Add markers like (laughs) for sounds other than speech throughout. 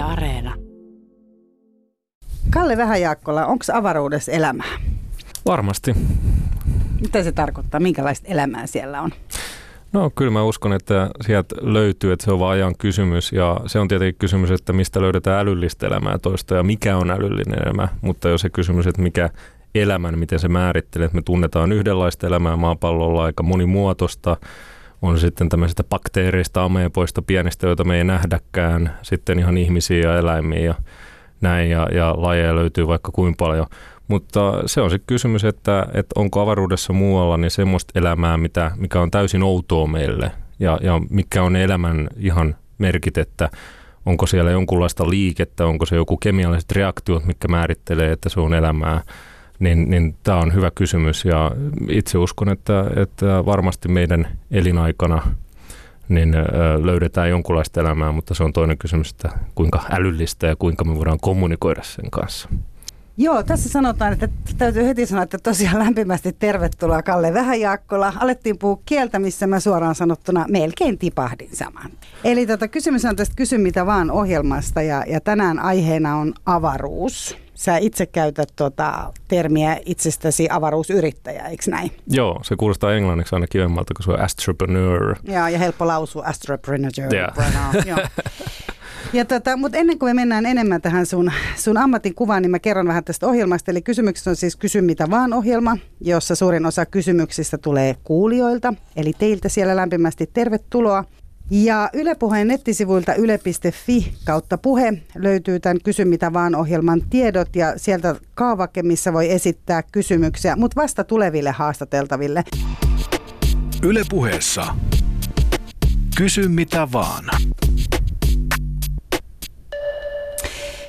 Yle Areena. Kalle Vähäjaakkola, onko avaruudessa elämää? Varmasti. Mitä se tarkoittaa? Minkälaista elämää siellä on? No kyllä mä uskon, että sieltä löytyy, että se on vaan ajan kysymys ja se on tietenkin kysymys, että mistä löydetään älyllistä elämää toista ja mikä on älyllinen elämä, mutta jos se kysymys, että mikä elämän, miten se määrittelee, että me tunnetaan yhdenlaista elämää maapallolla aika monimuotoista, on sitten tämmöisistä bakteereista, ameepoista, pienistä, joita me ei nähdäkään, sitten ihan ihmisiä ja eläimiä ja näin, ja, ja lajeja löytyy vaikka kuinka paljon. Mutta se on se kysymys, että, että onko avaruudessa muualla niin semmoista elämää, mitä, mikä on täysin outoa meille, ja, ja mikä on elämän ihan merkit, että onko siellä jonkunlaista liikettä, onko se joku kemialliset reaktiot, mikä määrittelee, että se on elämää, niin, niin tämä on hyvä kysymys ja itse uskon, että, että varmasti meidän elinaikana niin löydetään jonkunlaista elämää, mutta se on toinen kysymys, että kuinka älyllistä ja kuinka me voidaan kommunikoida sen kanssa. Joo, tässä sanotaan, että täytyy heti sanoa, että tosiaan lämpimästi tervetuloa Kalle Vähäjaakkola. Alettiin puhua kieltä, missä mä suoraan sanottuna melkein tipahdin saman. Eli tota, kysymys on tästä Kysy mitä vaan ohjelmasta ja, ja tänään aiheena on avaruus. Sä itse käytät tuota termiä itsestäsi avaruusyrittäjä, eikö näin? Joo, se kuulostaa englanniksi aina kivemmalta, kun se on astropreneur. Joo, ja helppo lausua astropreneur. Yeah. Joo. (laughs) Ja tota, mutta ennen kuin me mennään enemmän tähän sun, sun ammatin kuvaan, niin mä kerron vähän tästä ohjelmasta. Eli kysymyksessä on siis Kysy mitä vaan ohjelma, jossa suurin osa kysymyksistä tulee kuulijoilta. Eli teiltä siellä lämpimästi tervetuloa. Ja Yle Puheen nettisivuilta yle.fi kautta puhe löytyy tämän Kysy mitä vaan ohjelman tiedot ja sieltä kaavake, missä voi esittää kysymyksiä, mutta vasta tuleville haastateltaville. Yle Puheessa. Kysy mitä vaan.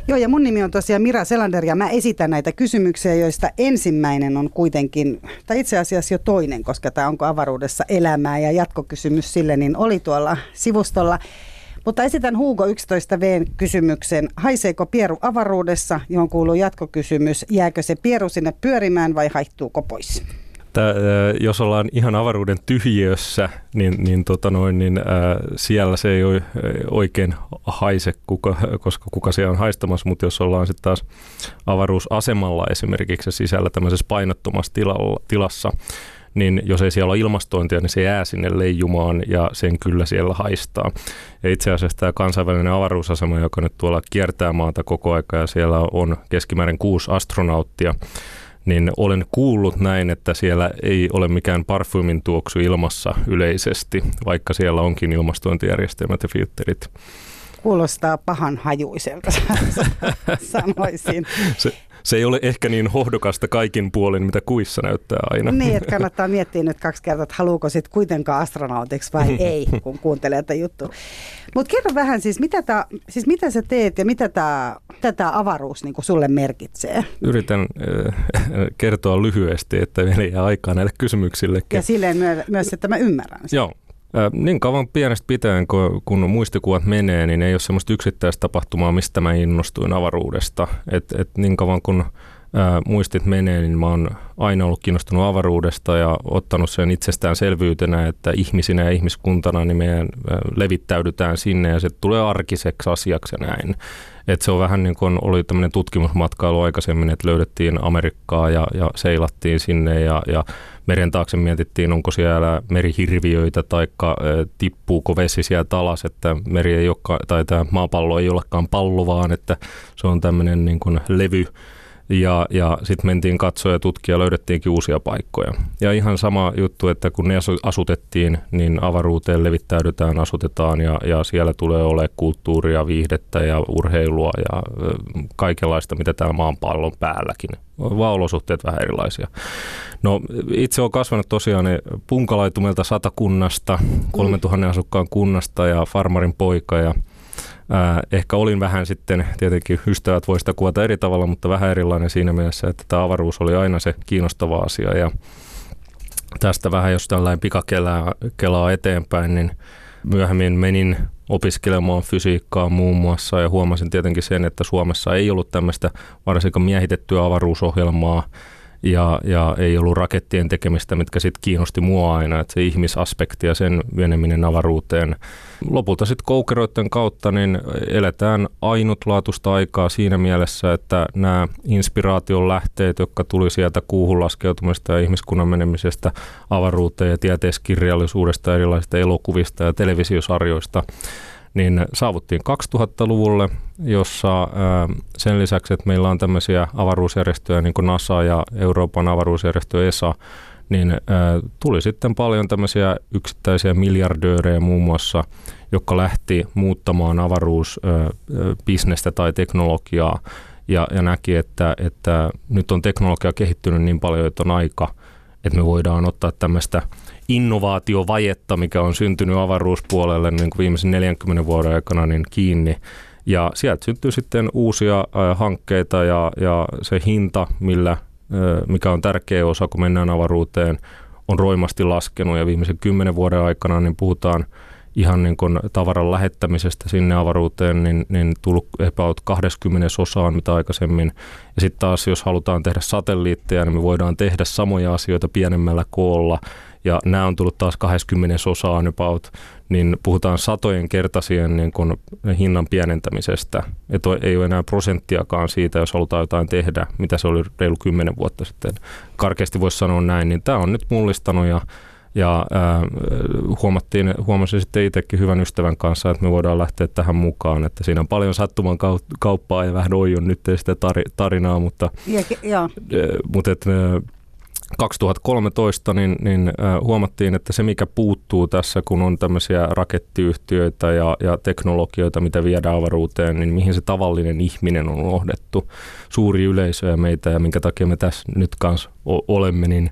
Joo, ja mun nimi on tosiaan Mira Selander ja mä esitän näitä kysymyksiä, joista ensimmäinen on kuitenkin, tai itse asiassa jo toinen, koska tämä onko avaruudessa elämää ja jatkokysymys sille, niin oli tuolla sivustolla. Mutta esitän Hugo 11 v kysymyksen. Haiseeko pieru avaruudessa, johon kuuluu jatkokysymys. Jääkö se pieru sinne pyörimään vai haittuuko pois? Että jos ollaan ihan avaruuden tyhjiössä, niin, niin, tota noin, niin äh, siellä se ei oikein haise, kuka, koska kuka siellä on haistamassa, mutta jos ollaan sitten taas avaruusasemalla esimerkiksi sisällä tämmöisessä painottomassa tilalla, tilassa, niin jos ei siellä ole ilmastointia, niin se jää sinne leijumaan ja sen kyllä siellä haistaa. Ja itse asiassa tämä kansainvälinen avaruusasema, joka nyt tuolla kiertää maata koko aika ja siellä on keskimäärin kuusi astronauttia, niin olen kuullut näin, että siellä ei ole mikään parfymin tuoksu ilmassa yleisesti, vaikka siellä onkin ilmastointijärjestelmät ja filterit. Kuulostaa pahan hajuiselta, (laughs) sanoisin. Se, se ei ole ehkä niin hohdokasta kaikin puolin, mitä kuissa näyttää aina. Niin, että kannattaa miettiä nyt kaksi kertaa, että haluuko sitten kuitenkaan astronautiksi vai (laughs) ei, kun kuuntelee tätä juttua. Mutta kerro vähän siis mitä, tää, siis mitä sä teet ja mitä tämä avaruus niin sulle merkitsee? Yritän äh, (laughs) kertoa lyhyesti, että meillä jää aikaa näille kysymyksille. Ja silleen myö- myös, että mä ymmärrän sen. Joo, niin kauan pienestä pitäen, kun, kun muistikuvat menee, niin ei ole semmoista yksittäistä tapahtumaa, mistä mä innostuin avaruudesta. Et, et niin kauan kun ää, muistit menee, niin mä oon aina ollut kiinnostunut avaruudesta ja ottanut sen itsestäänselvyytenä, että ihmisinä ja ihmiskuntana niin meidän ää, levittäydytään sinne ja se tulee arkiseksi asiaksi ja näin. Et se on vähän niin kuin oli tämmöinen tutkimusmatkailu aikaisemmin, että löydettiin Amerikkaa ja, ja seilattiin sinne ja, ja meren taakse mietittiin, onko siellä merihirviöitä tai tippuuko vesi sieltä alas, että meri ei olekaan, tai tämä maapallo ei olekaan pallo, vaan että se on tämmöinen niin kuin levy, ja, ja sitten mentiin katsoa ja tutkia ja löydettiinkin uusia paikkoja. Ja ihan sama juttu, että kun ne asutettiin, niin avaruuteen levittäydytään, asutetaan ja, ja siellä tulee ole kulttuuria, viihdettä ja urheilua ja kaikenlaista, mitä täällä maanpallon päälläkin. Vaan olosuhteet vähän erilaisia. No itse olen kasvanut tosiaan punkalaitumelta satakunnasta, 3000 asukkaan kunnasta ja farmarin poika ja Ehkä olin vähän sitten, tietenkin ystävät voi sitä kuvata eri tavalla, mutta vähän erilainen siinä mielessä, että tämä avaruus oli aina se kiinnostava asia. Ja tästä vähän, jos tällainen pikakelaa eteenpäin, niin myöhemmin menin opiskelemaan fysiikkaa muun muassa ja huomasin tietenkin sen, että Suomessa ei ollut tämmöistä varsinkaan miehitettyä avaruusohjelmaa ja, ja ei ollut rakettien tekemistä, mitkä sitten kiinnosti mua aina, että se ihmisaspekti ja sen meneminen avaruuteen. Lopulta sitten koukeroiden kautta niin eletään ainutlaatuista aikaa siinä mielessä, että nämä inspiraation lähteet, jotka tuli sieltä kuuhun laskeutumista ja ihmiskunnan menemisestä avaruuteen ja tieteiskirjallisuudesta, erilaisista elokuvista ja televisiosarjoista, niin saavuttiin 2000-luvulle, jossa sen lisäksi, että meillä on tämmöisiä avaruusjärjestöjä niin kuin NASA ja Euroopan avaruusjärjestö ESA, niin tuli sitten paljon tämmöisiä yksittäisiä miljardöörejä muun muassa, jotka lähti muuttamaan avaruusbisnestä tai teknologiaa ja, ja näki, että, että nyt on teknologia kehittynyt niin paljon, että on aika, että me voidaan ottaa tämmöistä innovaatiovajetta, mikä on syntynyt avaruuspuolelle niin kuin viimeisen 40 vuoden aikana niin kiinni. Ja sieltä syntyy sitten uusia äh, hankkeita ja, ja se hinta, millä, äh, mikä on tärkeä osa, kun mennään avaruuteen, on roimasti laskenut ja viimeisen kymmenen vuoden aikana niin puhutaan ihan niin kuin tavaran lähettämisestä sinne avaruuteen, niin, niin tullut about 20 osaan mitä aikaisemmin. Ja sitten taas, jos halutaan tehdä satelliitteja, niin me voidaan tehdä samoja asioita pienemmällä koolla ja nämä on tullut taas 20 osaan about, niin puhutaan satojen kertaisien niin kun hinnan pienentämisestä. Että ei ole enää prosenttiakaan siitä, jos halutaan jotain tehdä, mitä se oli reilu 10 vuotta sitten. Karkeasti voisi sanoa näin, niin tämä on nyt mullistanut ja ja äh, huomattiin, huomasin sitten itsekin hyvän ystävän kanssa, että me voidaan lähteä tähän mukaan. Että siinä on paljon sattuman kauppaa ja vähän oijun nyt sitä tarinaa, mutta, ja, ja. Äh, mutta et, äh, 2013 niin, niin huomattiin, että se mikä puuttuu tässä, kun on tämmöisiä rakettiyhtiöitä ja, ja teknologioita, mitä viedään avaruuteen, niin mihin se tavallinen ihminen on unohdettu. Suuri yleisö ja meitä ja minkä takia me tässä nyt kanssa olemme, niin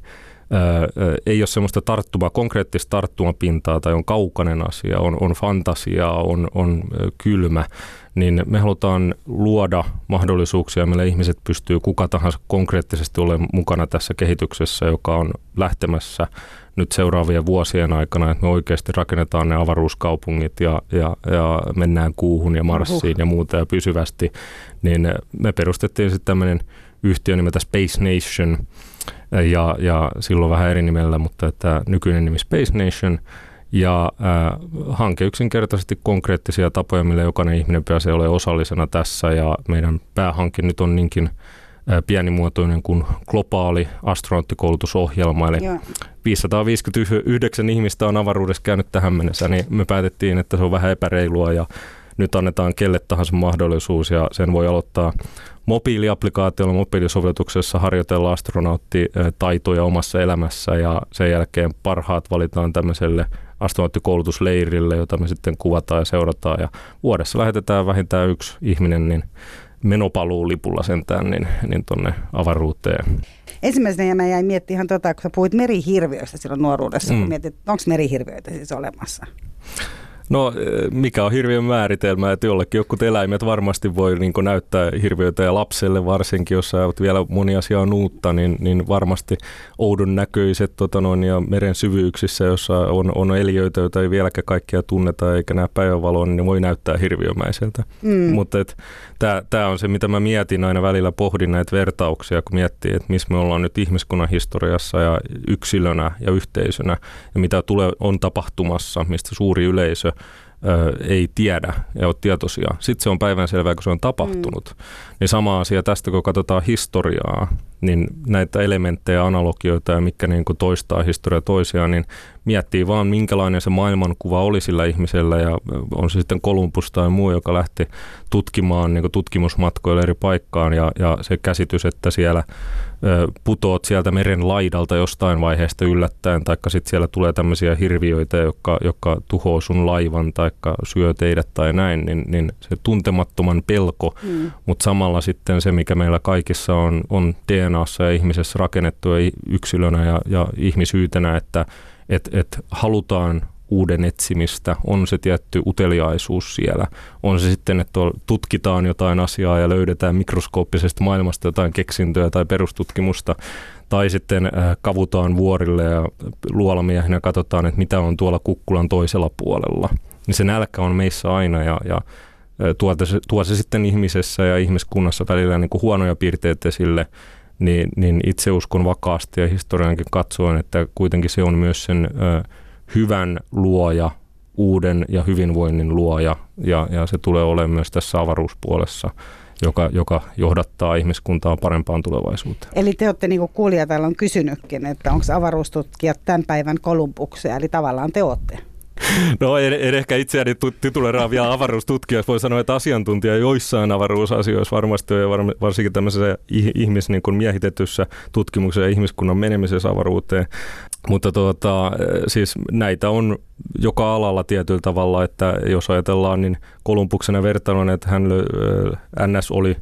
ei ole semmoista tarttuma, konkreettista tarttumapintaa tai on kaukainen asia, on, on fantasiaa, on, on kylmä, niin me halutaan luoda mahdollisuuksia, millä ihmiset pystyy kuka tahansa konkreettisesti olemaan mukana tässä kehityksessä, joka on lähtemässä nyt seuraavien vuosien aikana, että me oikeasti rakennetaan ne avaruuskaupungit ja, ja, ja mennään kuuhun ja Marsiin ja muuta ja pysyvästi, niin me perustettiin sitten tämmöinen yhtiö nimeltä Space Nation, ja, ja silloin vähän eri nimellä, mutta että nykyinen nimi Space Nation. Ja äh, hanke yksinkertaisesti konkreettisia tapoja, millä jokainen ihminen pääsee olemaan osallisena tässä. Ja meidän päähanke nyt on niinkin äh, pienimuotoinen kuin globaali astronauttikoulutusohjelma. Eli Joo. 559 ihmistä on avaruudessa käynyt tähän mennessä, niin me päätettiin, että se on vähän epäreilua ja nyt annetaan kelle tahansa mahdollisuus ja sen voi aloittaa mobiiliaplikaatiolla, mobiilisovelluksessa harjoitella astronauttitaitoja omassa elämässä ja sen jälkeen parhaat valitaan tämmöiselle astronauttikoulutusleirille, jota me sitten kuvataan ja seurataan ja vuodessa lähetetään vähintään yksi ihminen niin menopaluulipulla sentään niin, niin tuonne avaruuteen. Ensimmäisenä mä jäin miettimään ihan tota, kun sä puhuit merihirviöistä silloin nuoruudessa, mm. kun mietit, onko merihirviöitä siis olemassa? No mikä on hirviön määritelmä, että jollekin jotkut eläimet varmasti voi niin näyttää hirviöitä ja lapselle varsinkin, jos sä vielä moni asia on uutta, niin, niin varmasti oudon näköiset tota noin, ja meren syvyyksissä, jossa on, on eliöitä, joita ei vieläkään kaikkia tunneta eikä näe päivänvaloa, niin ne voi näyttää hirviömäiseltä. Mm. Mutta tämä on se, mitä mä mietin aina välillä, pohdin näitä vertauksia, kun miettii, että missä me ollaan nyt ihmiskunnan historiassa ja yksilönä ja yhteisönä ja mitä tulee, on tapahtumassa, mistä suuri yleisö ö, ei tiedä ja ole tietoisia. Sitten se on päivänselvää, kun se on tapahtunut. Mm. Niin sama asia tästä, kun katsotaan historiaa, niin näitä elementtejä, analogioita ja mikä niin kuin toistaa historia toisiaan, niin miettii vaan minkälainen se maailmankuva oli sillä ihmisellä ja on se sitten Kolumbus tai muu, joka lähti tutkimaan niin tutkimusmatkoille eri paikkaan ja, ja se käsitys, että siellä putoot sieltä meren laidalta jostain vaiheesta yllättäen, taikka sitten siellä tulee tämmöisiä hirviöitä, jotka, jotka tuhoaa sun laivan taikka syö teidät tai näin, niin, niin se tuntemattoman pelko, mm. mutta samalla sitten se, mikä meillä kaikissa on, on DNAssa ja ihmisessä rakennettu yksilönä ja, ja ihmisyytenä, että et, et halutaan uuden etsimistä, on se tietty uteliaisuus siellä, on se sitten, että tutkitaan jotain asiaa ja löydetään mikroskooppisesta maailmasta jotain keksintöä tai perustutkimusta, tai sitten äh, kavutaan vuorille ja luolamiehenä katsotaan, että mitä on tuolla kukkulan toisella puolella. Niin se nälkä on meissä aina ja, ja tuo, se, tuo se sitten ihmisessä ja ihmiskunnassa välillä niin kuin huonoja piirteitä esille, niin, niin itse uskon vakaasti ja historiankin katsoen, että kuitenkin se on myös sen ö, hyvän luoja, uuden ja hyvinvoinnin luoja ja, ja se tulee olemaan myös tässä avaruuspuolessa joka, joka johdattaa ihmiskuntaa parempaan tulevaisuuteen. Eli te olette, niin kuin kuulija täällä on kysynytkin, että onko avaruustutkijat tämän päivän Kolumbuksia, eli tavallaan te olette. No en, en ehkä itseäni tituleraa vielä avaruustutkijaksi. Voi sanoa, että asiantuntija joissain avaruusasioissa varmasti ja varsinkin tämmöisessä ihmis, niin kuin miehitetyssä tutkimuksessa ja ihmiskunnan menemisessä avaruuteen. Mutta tuota, siis näitä on joka alalla tietyllä tavalla, että jos ajatellaan, niin Kolumbuksena vertailun, että hän NS oli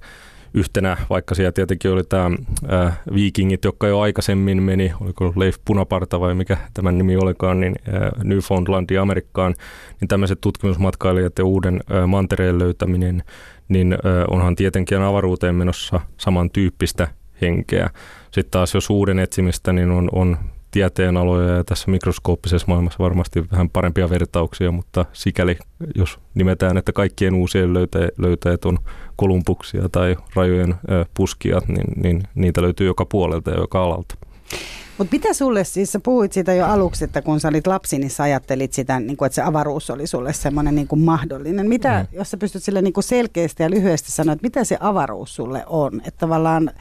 yhtenä, vaikka siellä tietenkin oli tämä äh, Vikingit, jotka jo aikaisemmin meni, oliko Leif Punaparta vai mikä tämän nimi olikaan, niin äh, Newfoundlandia Amerikkaan, niin tämmöiset tutkimusmatkailijat ja uuden äh, mantereen löytäminen, niin onhan tietenkin avaruuteen menossa samantyyppistä henkeä. Sitten taas jos uuden etsimistä, niin on, on tieteenaloja ja tässä mikroskooppisessa maailmassa varmasti vähän parempia vertauksia, mutta sikäli jos nimetään, että kaikkien uusien löytäjät, löytäjät on kolumpuksia tai rajojen puskijat, niin, niin niitä löytyy joka puolelta ja joka alalta. Mutta mitä sulle siis, sä puhuit siitä jo aluksi, että kun sä olit lapsi, niin sä ajattelit sitä, niin kuin, että se avaruus oli sulle semmoinen niin kuin mahdollinen. Mitä, mm. jos sä pystyt sille niin kuin selkeästi ja lyhyesti sanoa, että mitä se avaruus sulle on? Että tavallaan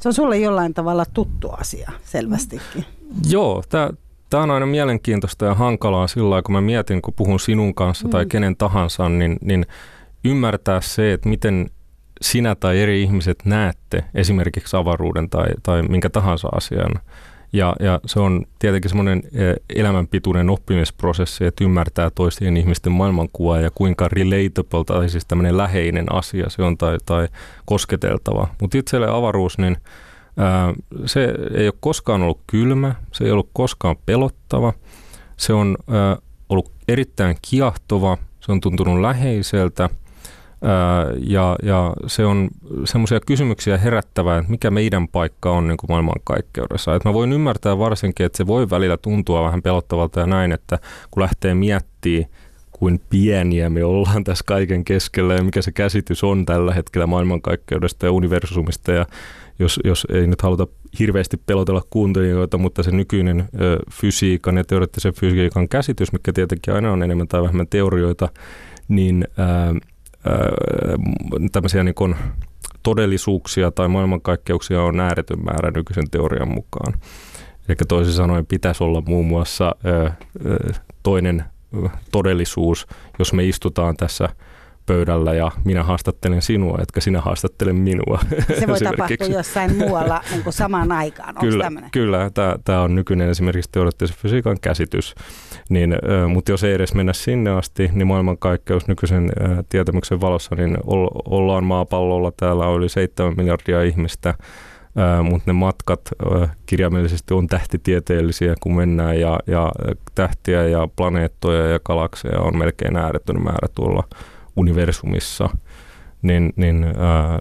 se on sulle jollain tavalla tuttu asia selvästikin. Joo, tämä on aina mielenkiintoista ja hankalaa sillä kun mä mietin, kun puhun sinun kanssa mm. tai kenen tahansa, niin, niin ymmärtää se, että miten sinä tai eri ihmiset näette esimerkiksi avaruuden tai, tai minkä tahansa asian. Ja, ja se on tietenkin semmoinen e, elämänpituinen oppimisprosessi, että ymmärtää toisten ihmisten maailmankuvaa ja kuinka relatable tai siis tämmöinen läheinen asia se on tai, tai kosketeltava. Mutta itselle avaruus, niin – se ei ole koskaan ollut kylmä, se ei ollut koskaan pelottava, se on ollut erittäin kiehtova, se on tuntunut läheiseltä ja, ja se on semmoisia kysymyksiä herättävää, että mikä meidän paikka on niin kuin maailmankaikkeudessa. Että mä voin ymmärtää varsinkin, että se voi välillä tuntua vähän pelottavalta ja näin, että kun lähtee miettimään, kuin pieniä me ollaan tässä kaiken keskellä ja mikä se käsitys on tällä hetkellä maailmankaikkeudesta ja universumista ja jos, jos ei nyt haluta hirveästi pelotella kuuntelijoita, mutta se nykyinen ö, fysiikan ja teoreettisen fysiikan käsitys, mikä tietenkin aina on enemmän tai vähemmän teorioita, niin ää, tämmöisiä niin kuin todellisuuksia tai maailmankaikkeuksia on ääretön määrä nykyisen teorian mukaan. Eli toisin sanoen pitäisi olla muun muassa toinen todellisuus, jos me istutaan tässä – pöydällä ja minä haastattelen sinua, etkä sinä haastattele minua. Se voi (laughs) tapahtua jossain muualla niin kuin samaan aikaan. Onko kyllä, kyllä tämä on nykyinen esimerkiksi teoreettisen fysiikan käsitys. Niin, mutta jos ei edes mennä sinne asti, niin maailmankaikkeus nykyisen tietämyksen valossa, niin ollaan maapallolla, täällä on yli 7 miljardia ihmistä, mutta ne matkat kirjaimellisesti on tähtitieteellisiä, kun mennään, ja, ja tähtiä ja planeettoja ja galakseja on melkein ääretön määrä tuolla universumissa, niin, niin ää,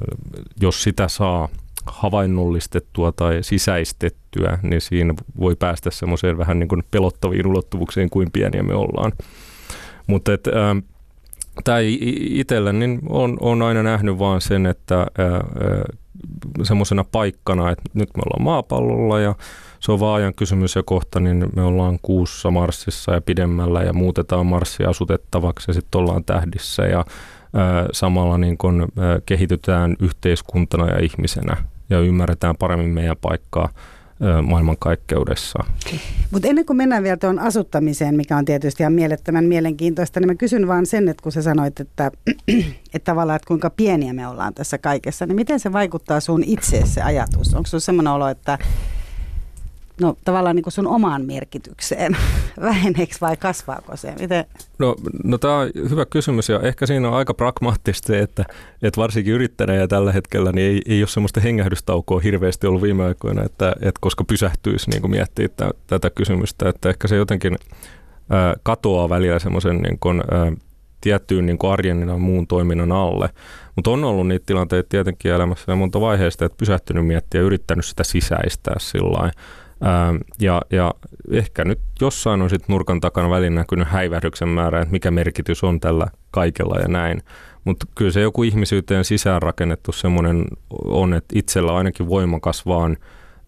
jos sitä saa havainnollistettua tai sisäistettyä, niin siinä voi päästä semmoiseen vähän niin kuin pelottaviin ulottuvuuksiin, kuin pieniä me ollaan. Mutta et, ää, tämä itselle niin on, on aina nähnyt vaan sen, että semmoisena paikkana, että nyt me ollaan maapallolla ja se on vaan ajan kysymys ja kohta, niin me ollaan kuussa Marsissa ja pidemmällä ja muutetaan Marsia asutettavaksi ja sitten ollaan tähdissä ja samalla niin kun, ää, kehitytään yhteiskuntana ja ihmisenä ja ymmärretään paremmin meidän paikkaa maailmankaikkeudessa. Mutta ennen kuin mennään vielä tuon asuttamiseen, mikä on tietysti ihan mielettömän mielenkiintoista, niin mä kysyn vaan sen, että kun sä sanoit, että, (clears throat) että tavallaan, että kuinka pieniä me ollaan tässä kaikessa, niin miten se vaikuttaa sun itse se ajatus? Onko sun semmoinen olo, että no, tavallaan niin kuin sun omaan merkitykseen? (laughs) Väheneekö vai kasvaako se? Miten? No, no tämä on hyvä kysymys ja ehkä siinä on aika pragmaattista se, että, että varsinkin yrittäjänä tällä hetkellä niin ei, ei ole semmoista hengähdystaukoa hirveästi ollut viime aikoina, että, että koska pysähtyisi niin kuin miettiä t- tätä kysymystä, että ehkä se jotenkin ää, katoaa välillä semmoisen niin tiettyyn niin kuin arjen ja muun toiminnan alle. Mutta on ollut niitä tilanteita tietenkin elämässä ja monta vaiheesta, että pysähtynyt miettiä ja yrittänyt sitä sisäistää sillä ja, ja ehkä nyt jossain on sitten nurkan takana välin näkynyt häivähdyksen määrä, että mikä merkitys on tällä kaikella ja näin. mutta kyllä se joku ihmisyyteen sisään rakennettu semmoinen on, että itsellä ainakin voimakas vaan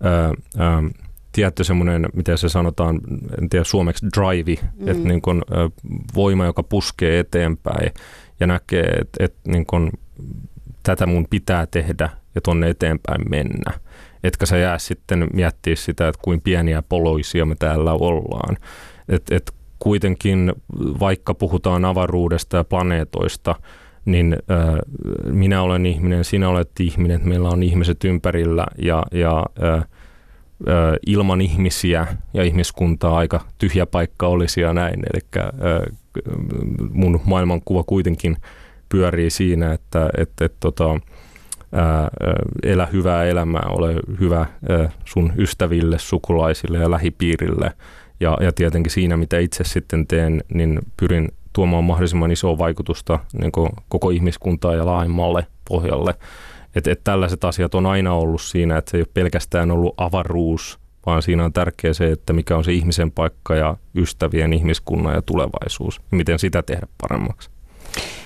ää, ää, tietty semmoinen, miten se sanotaan, en tiedä suomeksi drive, mm. että niin kun, ä, voima, joka puskee eteenpäin ja näkee, että et, niin kun, tätä mun pitää tehdä ja tonne eteenpäin mennä. Etkä sä jää sitten miettiä sitä, että kuin pieniä poloisia me täällä ollaan. Et, et kuitenkin, vaikka puhutaan avaruudesta ja planeetoista, niin äh, minä olen ihminen, sinä olet ihminen, meillä on ihmiset ympärillä ja, ja äh, ilman ihmisiä ja ihmiskuntaa aika tyhjä paikka olisi ja näin. Eli mun maailmankuva kuitenkin pyörii siinä, että et, et, tota, ää, elä hyvää elämää, ole hyvä ää, sun ystäville, sukulaisille ja lähipiirille. Ja, ja tietenkin siinä, mitä itse sitten teen, niin pyrin tuomaan mahdollisimman isoa vaikutusta niin koko ihmiskuntaa ja laajemmalle pohjalle. Että et tällaiset asiat on aina ollut siinä, että se ei ole pelkästään ollut avaruus, vaan siinä on tärkeää se, että mikä on se ihmisen paikka ja ystävien, ihmiskunnan ja tulevaisuus, miten sitä tehdä paremmaksi.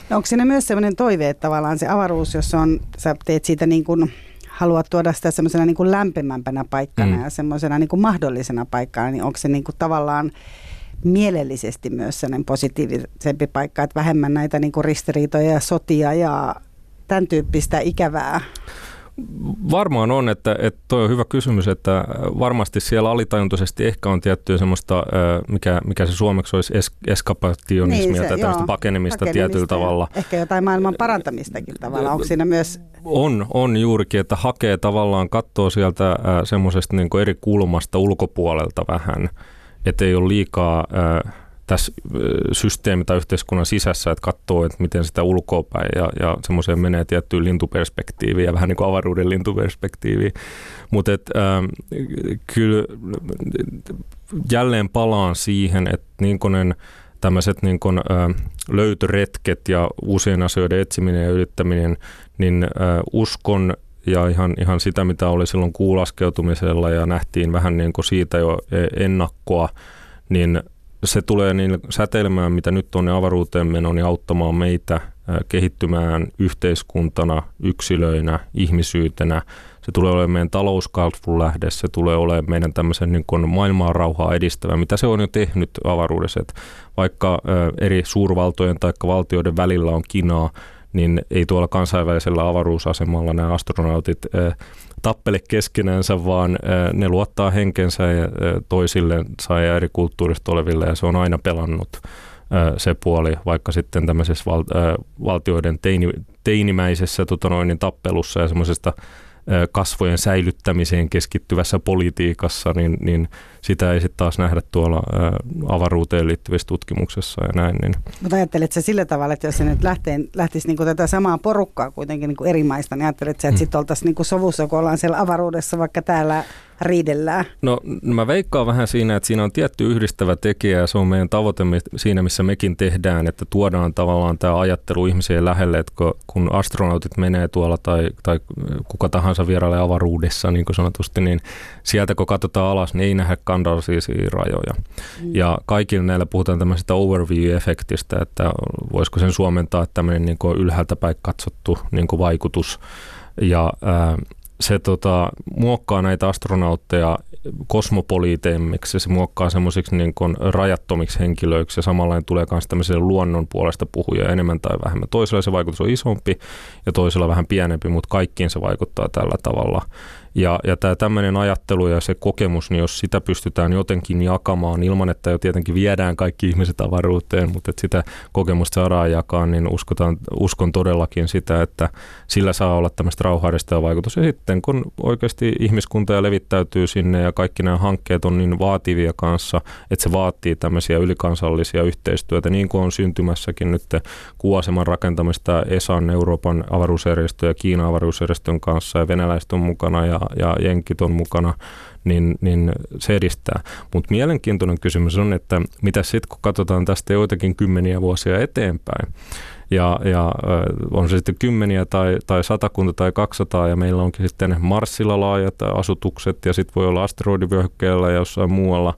No onko siinä myös sellainen toive, että tavallaan se avaruus, jos on, sä teet siitä niin kuin, haluat tuoda sitä semmoisena niin kuin lämpimämpänä paikkana mm. ja semmoisena niin kuin mahdollisena paikkana, niin onko se niin kuin tavallaan mielellisesti myös sellainen positiivisempi paikka, että vähemmän näitä niin kuin ristiriitoja ja sotia ja tämän tyyppistä ikävää? Varmaan on, että, että toi on hyvä kysymys, että varmasti siellä alitajuntaisesti ehkä on tiettyä semmoista, mikä, mikä se suomeksi olisi es, eskapationismia niin se, tai tämmöistä pakenemista, pakenemista tietyllä tavalla. Ehkä jotain maailman parantamistakin tavalla, onko siinä myös? On, on juurikin, että hakee tavallaan, katsoo sieltä semmoisesta niin eri kulmasta ulkopuolelta vähän, että ei ole liikaa... Äh, tässä systeemi tai yhteiskunnan sisässä, että katsoo, että miten sitä ulkoapäin ja, ja semmoiseen menee tiettyyn lintuperspektiiviin ja vähän niin kuin avaruuden lintuperspektiiviin. Mutta äh, kyllä jälleen palaan siihen, että niin kuin tämmöiset niin kuin, äh, löytöretket ja uusien asioiden etsiminen ja yrittäminen, niin äh, uskon ja ihan, ihan sitä, mitä oli silloin kuulaskeutumisella ja nähtiin vähän niin siitä jo e, ennakkoa, niin se tulee niin säteilemään, mitä nyt tuonne avaruuteen meno, niin auttamaan meitä kehittymään yhteiskuntana, yksilöinä, ihmisyytenä. Se tulee olemaan meidän talouskasvun lähde, se tulee olemaan meidän tämmöisen niin kuin maailman rauhaa edistävä, mitä se on jo tehnyt avaruudessa. Että vaikka eri suurvaltojen tai valtioiden välillä on kinaa, niin ei tuolla kansainvälisellä avaruusasemalla nämä astronautit tappele keskenänsä, vaan ne luottaa henkensä ja toisillensa ja eri kulttuurista oleville ja se on aina pelannut se puoli, vaikka sitten tämmöisessä val, valtioiden teini, teinimäisessä tota noin, niin tappelussa ja semmoisesta kasvojen säilyttämiseen keskittyvässä politiikassa, niin, niin sitä ei sitten taas nähdä tuolla avaruuteen liittyvissä tutkimuksessa ja näin. Niin. Mutta ajattelet sä sillä tavalla, että jos se nyt lähtee, lähtisi niinku tätä samaa porukkaa kuitenkin niinku eri maista, niin ajattelet sä, että mm. sitten oltaisiin niinku sovussa, kun ollaan siellä avaruudessa, vaikka täällä riidellään? No mä veikkaan vähän siinä, että siinä on tietty yhdistävä tekijä ja se on meidän tavoite siinä, missä mekin tehdään, että tuodaan tavallaan tämä ajattelu ihmiseen lähelle, että kun astronautit menee tuolla tai, tai kuka tahansa vierailee avaruudessa niin kuin sanotusti, niin sieltä kun katsotaan alas, niin ei nähdä skandaalisia rajoja. Mm. Ja kaikilla näillä puhutaan tämmöisestä overview-efektistä, että voisiko sen suomentaa, tämmöinen niin ylhäältä päin katsottu niin kuin vaikutus. Ja ää, se tota, muokkaa näitä astronautteja kosmopoliiteimmiksi se muokkaa semmoisiksi niin rajattomiksi henkilöiksi ja samalla tulee myös tämmöiselle luonnon puolesta puhuja enemmän tai vähemmän. Toisella se vaikutus on isompi ja toisella vähän pienempi, mutta kaikkiin se vaikuttaa tällä tavalla. Ja, ja tämä tämmöinen ajattelu ja se kokemus, niin jos sitä pystytään jotenkin jakamaan ilman, että jo tietenkin viedään kaikki ihmiset avaruuteen, mutta että sitä kokemusta saadaan jakaa, niin uskotaan, uskon todellakin sitä, että sillä saa olla tämmöistä rauhaudesta vaikutus. Ja sitten kun oikeasti ihmiskunta ja levittäytyy sinne ja kaikki nämä hankkeet on niin vaativia kanssa, että se vaatii tämmöisiä ylikansallisia yhteistyötä, niin kuin on syntymässäkin nyt kuvaseman rakentamista ESAN, Euroopan avaruusjärjestö ja Kiinan avaruusjärjestön kanssa ja venäläiset on mukana ja ja jenkit on mukana, niin, niin se edistää. Mutta mielenkiintoinen kysymys on, että mitä sitten kun katsotaan tästä joitakin kymmeniä vuosia eteenpäin, ja, ja on se sitten kymmeniä tai, tai satakunta tai 200 ja meillä onkin sitten Marsilla laajat asutukset ja sitten voi olla asteroidivyöhykkeellä ja jossain muualla,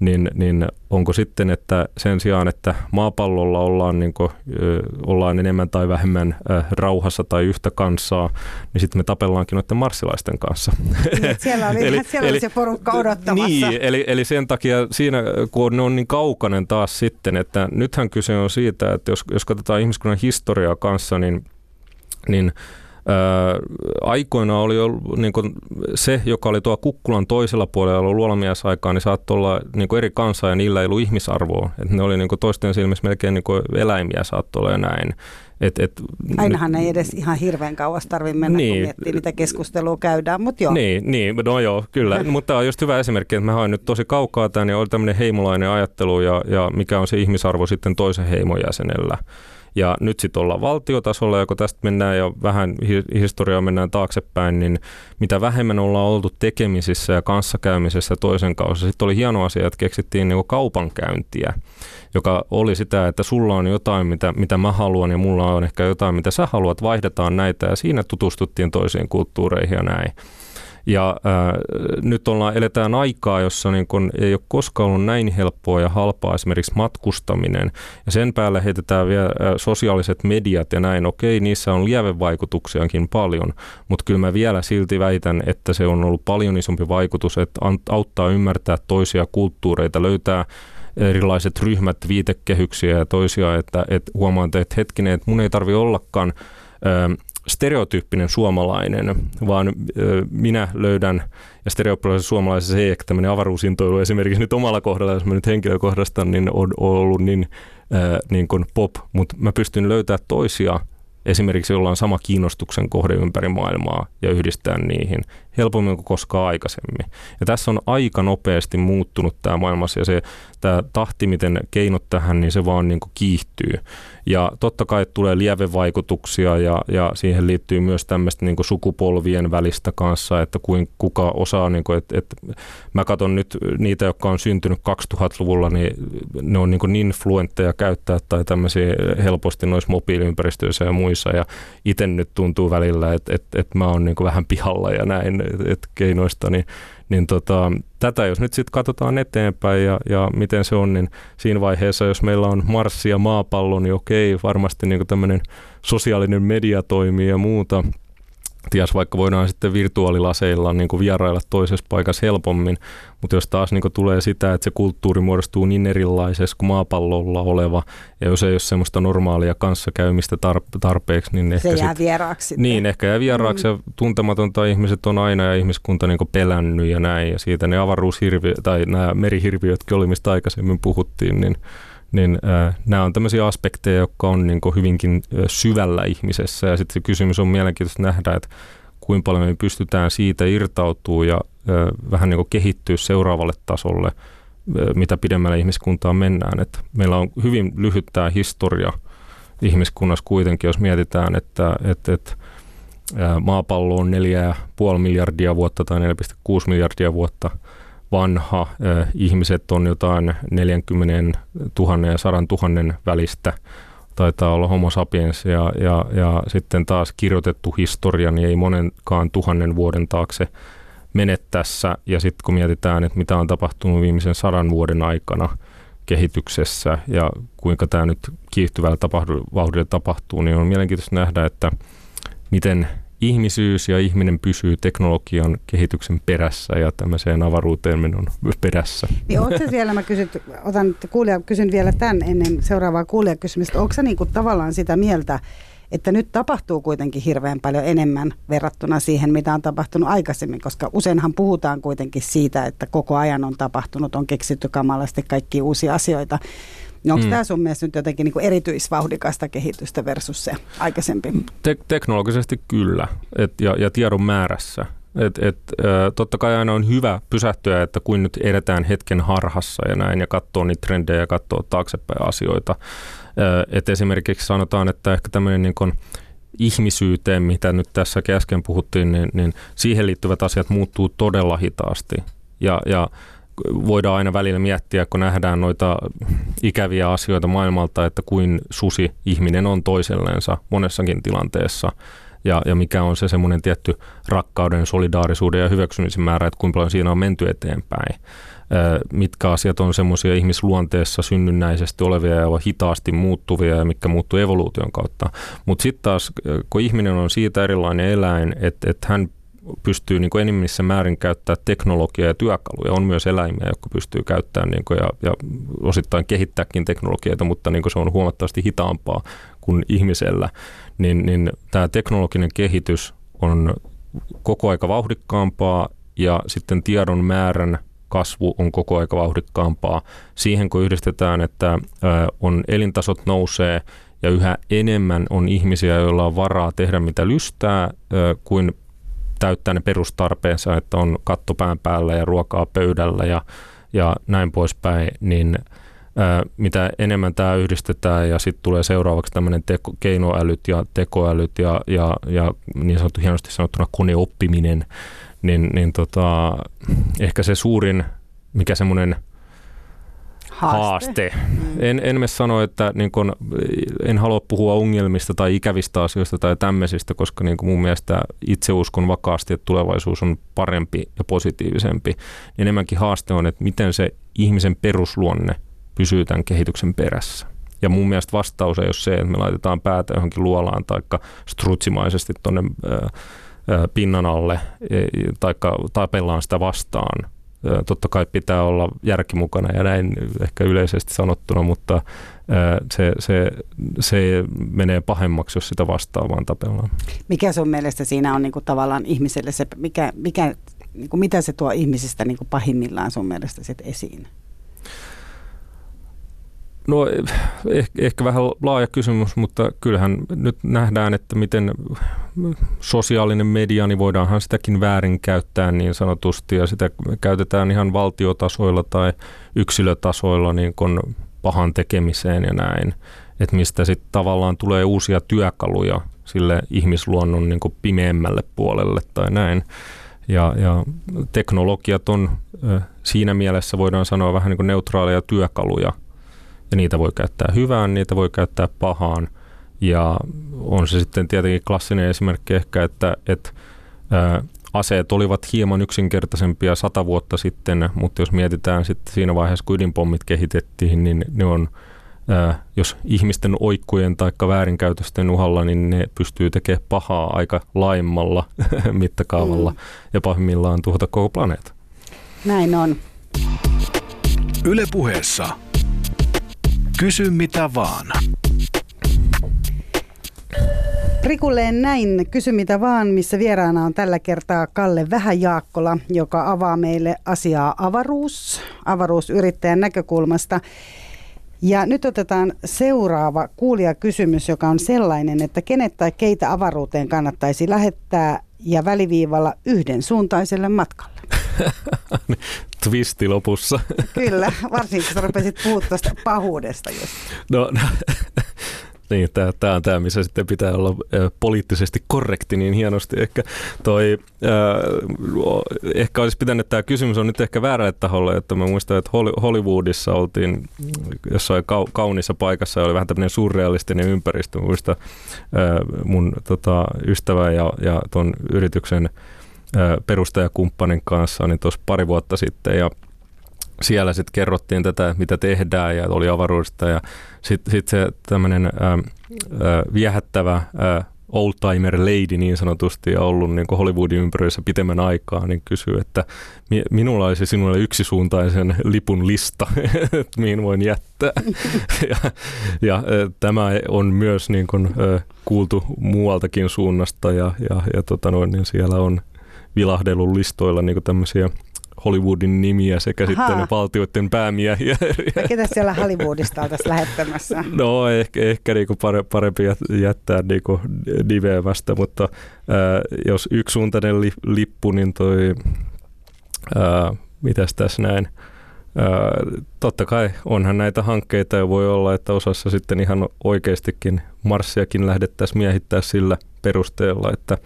niin, niin onko sitten, että sen sijaan, että maapallolla ollaan, niin kuin, ollaan enemmän tai vähemmän rauhassa tai yhtä kansaa, niin sitten me tapellaankin noiden marssilaisten kanssa. Niin, (laughs) siellä oli, eli, siellä eli, oli se porukka odottamassa. Niin, eli, eli sen takia siinä, kun ne on niin kaukainen taas sitten, että nythän kyse on siitä, että jos, jos katsotaan ihmiskunnan historiaa kanssa, niin, niin aikoina oli ollut niin kuin se, joka oli tuo kukkulan toisella puolella ollut luolamiesaikaa, niin saattoi olla niin kuin eri kansaa ja niillä ei ollut ihmisarvoa. Et ne oli niin kuin toisten silmissä melkein niin kuin eläimiä saattoi olla ja näin. Et, et, Ainahan nyt, ei edes ihan hirveän kauas tarvitse mennä, niin, kun miettii, mitä keskustelua käydään, mutta joo. Niin, niin, no joo, kyllä. (laughs) mutta tämä on just hyvä esimerkki, että mä hain nyt tosi kaukaa tämän ja oli tämmöinen heimolainen ajattelu ja, ja mikä on se ihmisarvo sitten toisen heimon jäsenellä. Ja nyt sitten ollaan valtiotasolla, ja kun tästä mennään jo vähän historiaa mennään taaksepäin, niin mitä vähemmän ollaan oltu tekemisissä ja kanssakäymisessä toisen kanssa. Sitten oli hieno asia, että keksittiin niin kaupankäyntiä, joka oli sitä, että sulla on jotain, mitä, mitä mä haluan, ja mulla on ehkä jotain, mitä sä haluat, vaihdetaan näitä, ja siinä tutustuttiin toisiin kulttuureihin ja näin. Ja ää, nyt ollaan, eletään aikaa, jossa niin kun ei ole koskaan ollut näin helppoa ja halpaa esimerkiksi matkustaminen. Ja sen päälle heitetään vielä sosiaaliset mediat ja näin. Okei, niissä on lievevaikutuksiakin paljon, mutta kyllä mä vielä silti väitän, että se on ollut paljon isompi vaikutus, että auttaa ymmärtää toisia kulttuureita, löytää erilaiset ryhmät, viitekehyksiä ja toisia, että, että huomaan, että hetkinen, että mun ei tarvi ollakaan stereotyyppinen suomalainen, vaan minä löydän, ja stereoottisessa suomalaisessa se ehkä tämmöinen avaruusintoilu esimerkiksi nyt omalla kohdalla, jos mä nyt henkilökohdastan, niin on, ollut niin, niin kuin pop, mutta mä pystyn löytämään toisia esimerkiksi jolla on sama kiinnostuksen kohde ympäri maailmaa ja yhdistää niihin helpommin kuin koskaan aikaisemmin. Ja tässä on aika nopeasti muuttunut tämä maailmassa ja se tämä tahti, miten keinot tähän, niin se vaan niin kuin kiihtyy. Ja totta kai tulee lievevaikutuksia ja, ja siihen liittyy myös tämmöistä niin kuin sukupolvien välistä kanssa, että kuin, kuka osaa, niin kuin, että, että mä katson nyt niitä, jotka on syntynyt 2000-luvulla, niin ne on niin, kuin niin fluentteja käyttää tai tämmöisiä helposti noissa mobiiliympäristöissä ja muissa ja itse nyt tuntuu välillä, että, että, että mä oon niin vähän pihalla ja näin, että keinoista, niin niin tota, tätä jos nyt sitten katsotaan eteenpäin ja, ja miten se on, niin siinä vaiheessa, jos meillä on Marssi ja maapallo, niin okei, varmasti niin tämmöinen sosiaalinen media toimii ja muuta – ties vaikka voidaan sitten virtuaalilaseilla niin kuin vierailla toisessa paikassa helpommin, mutta jos taas niin kuin tulee sitä, että se kulttuuri muodostuu niin erilaisessa kuin maapallolla oleva, ja jos ei ole semmoista normaalia kanssakäymistä tarpeeksi, niin ehkä se jää sit, vieraaksi. Niin, ehkä jää vieraaksi, mm. ja tuntematonta ihmiset on aina ja ihmiskunta niin kuin pelännyt ja näin, ja siitä ne avaruushirviöt, tai nämä merihirviötkin oli, mistä aikaisemmin puhuttiin, niin niin äh, nämä on tämmöisiä aspekteja, jotka on niin hyvinkin äh, syvällä ihmisessä ja sitten se kysymys on mielenkiintoista nähdä, että kuinka paljon me pystytään siitä irtautuu ja äh, vähän niin kehittyä seuraavalle tasolle, äh, mitä pidemmälle ihmiskuntaan mennään. Et meillä on hyvin lyhyt tämä historia ihmiskunnassa kuitenkin, jos mietitään, että et, et, maapallo on 4,5 miljardia vuotta tai 4,6 miljardia vuotta – vanha. Ihmiset on jotain 40 000 ja 100 000 välistä. Taitaa olla homo sapiens ja, ja, ja sitten taas kirjoitettu historia, niin ei monenkaan tuhannen vuoden taakse mene tässä. Ja sitten kun mietitään, että mitä on tapahtunut viimeisen sadan vuoden aikana kehityksessä ja kuinka tämä nyt kiihtyvällä vauhdilla tapahtuu, niin on mielenkiintoista nähdä, että miten ihmisyys ja ihminen pysyy teknologian kehityksen perässä ja tämmöiseen avaruuteen menon perässä. Niin oletko siellä, mä kysyn, otan kuulija, kysyn vielä tämän ennen seuraavaa kuulijakysymystä, onko niin kuin tavallaan sitä mieltä, että nyt tapahtuu kuitenkin hirveän paljon enemmän verrattuna siihen, mitä on tapahtunut aikaisemmin, koska useinhan puhutaan kuitenkin siitä, että koko ajan on tapahtunut, on keksitty kamalasti kaikki uusia asioita. Niin onko mm. tämä sun mielestä nyt jotenkin niin kuin erityisvauhdikasta kehitystä versus se aikaisempi? Te- teknologisesti kyllä, et, ja, ja tiedon määrässä. Et, et, totta kai aina on hyvä pysähtyä, että kuin nyt edetään hetken harhassa ja näin, ja katsoa niitä trendejä ja katsoa taaksepäin asioita. Et esimerkiksi sanotaan, että ehkä tämmöinen niin kuin ihmisyyteen, mitä nyt tässä äsken puhuttiin, niin, niin siihen liittyvät asiat muuttuu todella hitaasti. Ja, ja voidaan aina välillä miettiä, kun nähdään noita ikäviä asioita maailmalta, että kuin susi ihminen on toiselleensa monessakin tilanteessa. ja, ja mikä on se semmoinen tietty rakkauden, solidaarisuuden ja hyväksymisen määrä, että kuinka paljon siinä on menty eteenpäin mitkä asiat on semmoisia ihmisluonteessa synnynnäisesti olevia ja hitaasti muuttuvia ja mitkä muuttuu evoluution kautta. Mutta sitten taas, kun ihminen on siitä erilainen eläin, että, että hän pystyy niin enimmissä määrin käyttämään teknologiaa ja työkaluja. On myös eläimiä, jotka pystyy käyttämään niin kuin, ja, ja osittain kehittääkin teknologioita, mutta niin kuin se on huomattavasti hitaampaa kuin ihmisellä. Niin, niin tämä teknologinen kehitys on koko aika vauhdikkaampaa ja sitten tiedon määrän kasvu on koko aika vauhdikkaampaa. Siihen kun yhdistetään, että on elintasot nousee ja yhä enemmän on ihmisiä, joilla on varaa tehdä mitä lystää kuin täyttää ne perustarpeensa, että on katto pään päällä ja ruokaa pöydällä ja, ja näin poispäin, niin ää, mitä enemmän tämä yhdistetään ja sitten tulee seuraavaksi tämmöinen teko, keinoälyt ja tekoälyt ja, ja, ja niin sanottu hienosti sanottuna koneoppiminen, niin, niin tota, ehkä se suurin, mikä semmoinen haaste. haaste. Mm. En, en me sano, että niin kun, en halua puhua ongelmista tai ikävistä asioista tai tämmöisistä, koska niin mun mielestä itse uskon vakaasti, että tulevaisuus on parempi ja positiivisempi. Enemmänkin haaste on, että miten se ihmisen perusluonne pysyy tämän kehityksen perässä. Ja mun mielestä vastaus ei ole se, että me laitetaan päätä johonkin luolaan tai strutsimaisesti tuonne pinnan alle e, tai tapellaan sitä vastaan. Totta kai pitää olla järki mukana ja näin ehkä yleisesti sanottuna, mutta se, se, se menee pahemmaksi, jos sitä vastaan vaan tapellaan. Mikä sun mielestä siinä on niin kuin tavallaan ihmiselle se, mikä, mikä, niin kuin mitä se tuo ihmisistä niin kuin pahimmillaan sun mielestä sit esiin? No eh, ehkä vähän laaja kysymys, mutta kyllähän nyt nähdään, että miten sosiaalinen media, niin voidaanhan sitäkin väärin käyttää niin sanotusti ja sitä käytetään ihan valtiotasoilla tai yksilötasoilla niin kuin pahan tekemiseen ja näin. Että mistä sitten tavallaan tulee uusia työkaluja sille ihmisluonnon niin pimeämmälle puolelle tai näin. Ja, ja teknologiat on siinä mielessä voidaan sanoa vähän niin kuin neutraaleja työkaluja – ja niitä voi käyttää hyvään, niitä voi käyttää pahaan. Ja on se sitten tietenkin klassinen esimerkki ehkä, että, että ää, aseet olivat hieman yksinkertaisempia sata vuotta sitten, mutta jos mietitään sitten siinä vaiheessa, kun ydinpommit kehitettiin, niin ne on, ää, jos ihmisten oikkujen tai väärinkäytösten uhalla, niin ne pystyy tekemään pahaa aika laimmalla (laughs) mittakaavalla mm. ja pahimmillaan tuhota koko planeetta. Näin on. Ylepuheessa Kysy mitä vaan. Rikulleen näin, kysy mitä vaan, missä vieraana on tällä kertaa Kalle Vähäjaakkola, joka avaa meille asiaa avaruus, avaruusyrittäjän näkökulmasta. Ja nyt otetaan seuraava kuulijakysymys, joka on sellainen, että kenet tai keitä avaruuteen kannattaisi lähettää ja väliviivalla yhden suuntaiselle matkalle? (laughs) Twisti lopussa. Kyllä, varsinkin kun rupesit puhua pahuudesta just. No, no niin, tämä on tämä, missä sitten pitää olla äh, poliittisesti korrekti niin hienosti. Ehkä, toi, äh, ehkä olisi pitänyt, tämä kysymys on nyt ehkä väärälle taholle, että mä muistan, että Hollywoodissa oltiin jossain kau- kaunissa paikassa ja oli vähän tämmöinen surrealistinen ympäristö. Muista äh, mun tota, ystävä ja, ja ton yrityksen perustajakumppanin kanssa niin tuossa pari vuotta sitten ja siellä sitten kerrottiin tätä, mitä tehdään ja oli avaruudesta ja sitten sit se tämmöinen viehättävä ää, oldtimer lady niin sanotusti ja ollut niin Hollywoodin ympäröissä pitemmän aikaa, niin kysyy, että minulla olisi sinulle yksisuuntaisen lipun lista, (laughs) että mihin voin jättää. (laughs) ja, ja tämä on myös niin kuin, kuultu muualtakin suunnasta ja, ja, ja tota noin, niin siellä on vilahdellut listoilla niin tämmöisiä Hollywoodin nimiä sekä Aha. sitten valtioiden päämiehiä. Ja ketä siellä Hollywoodista oltaisiin lähettämässä? (laughs) No ehkä, ehkä niinku parempi jättää niinku niveämästä, mutta ää, jos yksisuuntainen li, lippu, niin toi, ää, mitäs tässä näin, ää, totta kai onhan näitä hankkeita ja voi olla, että osassa sitten ihan oikeastikin Marsiakin lähdettäisiin miehittää sillä perusteella, että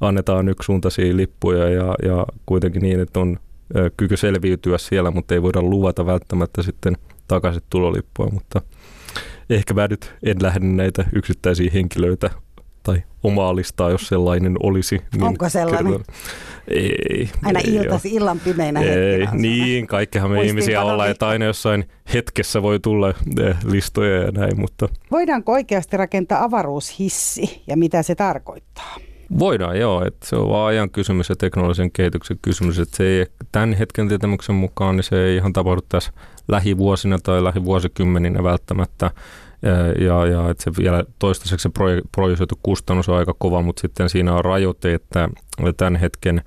annetaan yksisuuntaisia lippuja ja, ja kuitenkin niin, että on kyky selviytyä siellä, mutta ei voida luvata välttämättä sitten takaisin tulolippua, mutta ehkä mä nyt en lähde näitä yksittäisiä henkilöitä tai omaa listaa, jos sellainen olisi. Niin Onko sellainen? Kerron. Ei. Aina ei iltasi, illan pimeinä Ei, hetkinä niin, kaikkehan me ihmisiä ollaan, että aina jossain hetkessä voi tulla eh, listoja ja näin, mutta... Voidaanko oikeasti rakentaa avaruushissi ja mitä se tarkoittaa? Voidaan joo, että se on vaan ajan kysymys ja teknologisen kehityksen kysymys, että se ei tämän hetken tietämyksen mukaan, niin se ei ihan tapahdu tässä lähivuosina tai lähivuosikymmeninä välttämättä. Ja, ja että se vielä toistaiseksi se projisoitu kustannus on aika kova, mutta sitten siinä on rajoite, että tämän hetken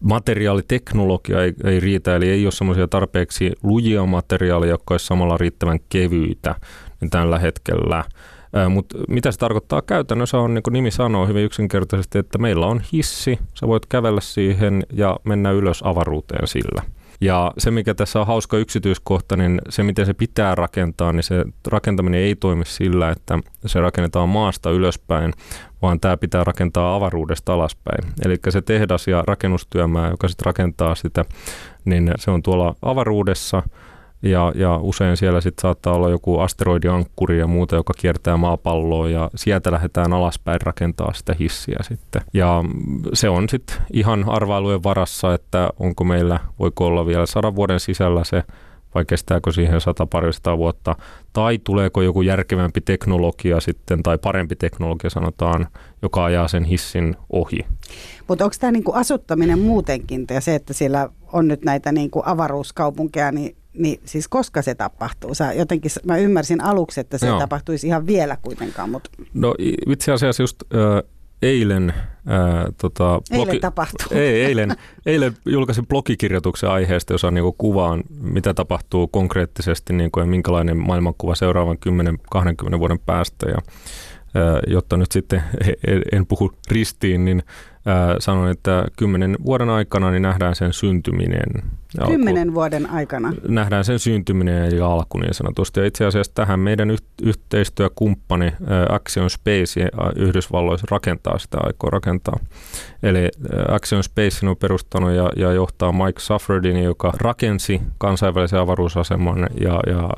materiaaliteknologia ei, ei riitä, eli ei ole semmoisia tarpeeksi lujia materiaaleja, jotka olisi samalla riittävän kevyitä niin tällä hetkellä. Mutta mitä se tarkoittaa käytännössä on, niin kuin nimi sanoo hyvin yksinkertaisesti, että meillä on hissi, sä voit kävellä siihen ja mennä ylös avaruuteen sillä. Ja se, mikä tässä on hauska yksityiskohta, niin se, miten se pitää rakentaa, niin se rakentaminen ei toimi sillä, että se rakennetaan maasta ylöspäin, vaan tämä pitää rakentaa avaruudesta alaspäin. Eli se tehdas ja rakennustyömaa, joka sitten rakentaa sitä, niin se on tuolla avaruudessa – ja, ja usein siellä sitten saattaa olla joku asteroidiankkuri ja muuta, joka kiertää maapalloa ja sieltä lähdetään alaspäin rakentaa sitä hissiä sitten. Ja se on sitten ihan arvailujen varassa, että onko meillä, voiko olla vielä sadan vuoden sisällä se vai kestääkö siihen sata parista vuotta, tai tuleeko joku järkevämpi teknologia sitten, tai parempi teknologia sanotaan, joka ajaa sen hissin ohi. Mutta onko tämä niinku asuttaminen muutenkin, ja se, että siellä on nyt näitä niinku avaruuskaupunkeja, niin niin siis koska se tapahtuu? Sä jotenkin, mä ymmärsin aluksi, että se Joo. tapahtuisi ihan vielä kuitenkaan. Mutta... No itse asiassa just äh, eilen... Äh, tota, blogi... Eilen tapahtuu. Ei, (laughs) eilen, eilen julkaisin blogikirjoituksen aiheesta, jossa niin kuvaan, mitä tapahtuu konkreettisesti niin kuin, ja minkälainen maailmankuva seuraavan 10-20 vuoden päästä. Ja, äh, jotta nyt sitten en puhu ristiin, niin sanoin, että kymmenen vuoden aikana niin nähdään sen syntyminen. Kymmenen alku, vuoden aikana? Nähdään sen syntyminen ja alku niin sanotusti. Ja itse asiassa tähän meidän yhteistyökumppani Action Space Yhdysvalloissa rakentaa sitä, aikoo rakentaa. Eli Action Space on perustanut ja, ja johtaa Mike Suffredin, joka rakensi kansainvälisen avaruusaseman ja, ja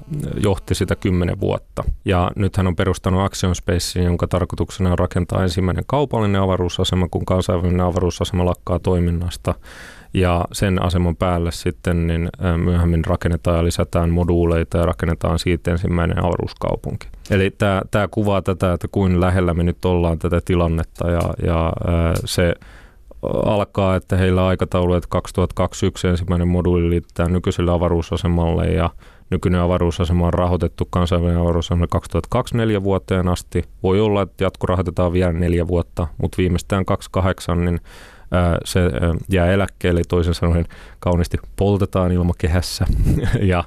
johti sitä kymmenen vuotta. Ja nyt hän on perustanut Action Space, jonka tarkoituksena on rakentaa ensimmäinen kaupallinen avaruusasema, kun kansainvälinen avaruusasema lakkaa toiminnasta. Ja sen aseman päälle sitten niin myöhemmin rakennetaan ja lisätään moduuleita ja rakennetaan siitä ensimmäinen avaruuskaupunki. Eli tämä, tämä kuvaa tätä, että kuin lähellä me nyt ollaan tätä tilannetta ja, ja se alkaa, että heillä aikataulu, että 2021 ensimmäinen moduuli liitetään nykyiselle avaruusasemalle ja nykyinen avaruusasema on rahoitettu kansainvälinen avaruusasema 2024 vuoteen asti. Voi olla, että jatko rahoitetaan vielä neljä vuotta, mutta viimeistään 28 niin se jää eläkkeelle, toisin sanoen kauniisti poltetaan ilmakehässä (laughs) ja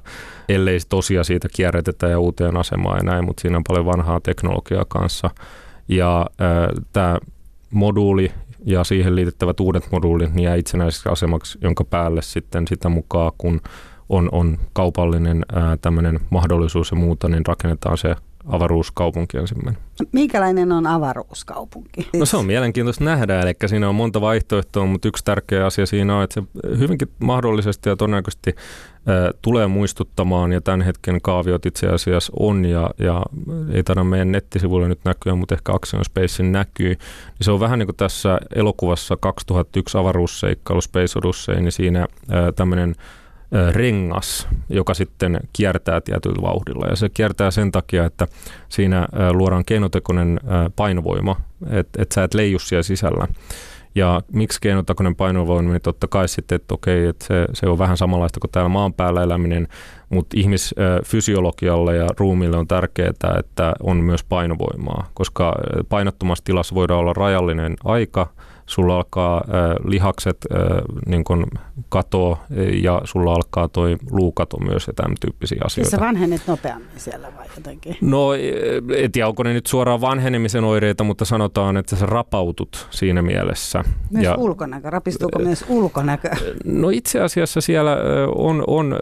ellei tosiaan siitä kierrätetä ja uuteen asemaan ja näin, mutta siinä on paljon vanhaa teknologiaa kanssa. Ja tämä moduuli ja siihen liitettävät uudet moduulit niin jää itsenäiseksi asemaksi, jonka päälle sitten sitä mukaan, kun on, on kaupallinen tämmöinen mahdollisuus ja muuta, niin rakennetaan se avaruuskaupunki ensimmäinen. Minkälainen on avaruuskaupunki? No se on mielenkiintoista nähdä, eli siinä on monta vaihtoehtoa, mutta yksi tärkeä asia siinä on, että se hyvinkin mahdollisesti ja todennäköisesti tulee muistuttamaan, ja tämän hetken kaaviot itse asiassa on, ja, ja ei taida meidän nettisivuilla nyt näkyä, mutta ehkä Axion Spacein näkyy, niin se on vähän niin kuin tässä elokuvassa 2001 avaruusseikkailu Space Odyssey, niin siinä tämmöinen rengas, joka sitten kiertää tietyllä vauhdilla. Ja se kiertää sen takia, että siinä luodaan keinotekoinen painovoima, että et sä et leiju siellä sisällä. Ja miksi keinotekoinen painovoima, niin totta kai sitten, että okei, että se, se on vähän samanlaista kuin täällä maan päällä eläminen, mutta ihmisfysiologialle ja ruumiille on tärkeää, että on myös painovoimaa, koska painottomassa tilassa voidaan olla rajallinen aika, sulla alkaa äh, lihakset äh, niin kun katoa ja sulla alkaa toi luukato myös ja tämän tyyppisiä asioita. Siis sä vanhenet nopeammin siellä vai jotenkin? No en tiedä, onko ne nyt suoraan vanhenemisen oireita, mutta sanotaan, että sä rapautut siinä mielessä. Myös ja, ulkonäkö, rapistuuko myös ulkonäkö? No itse asiassa siellä on, on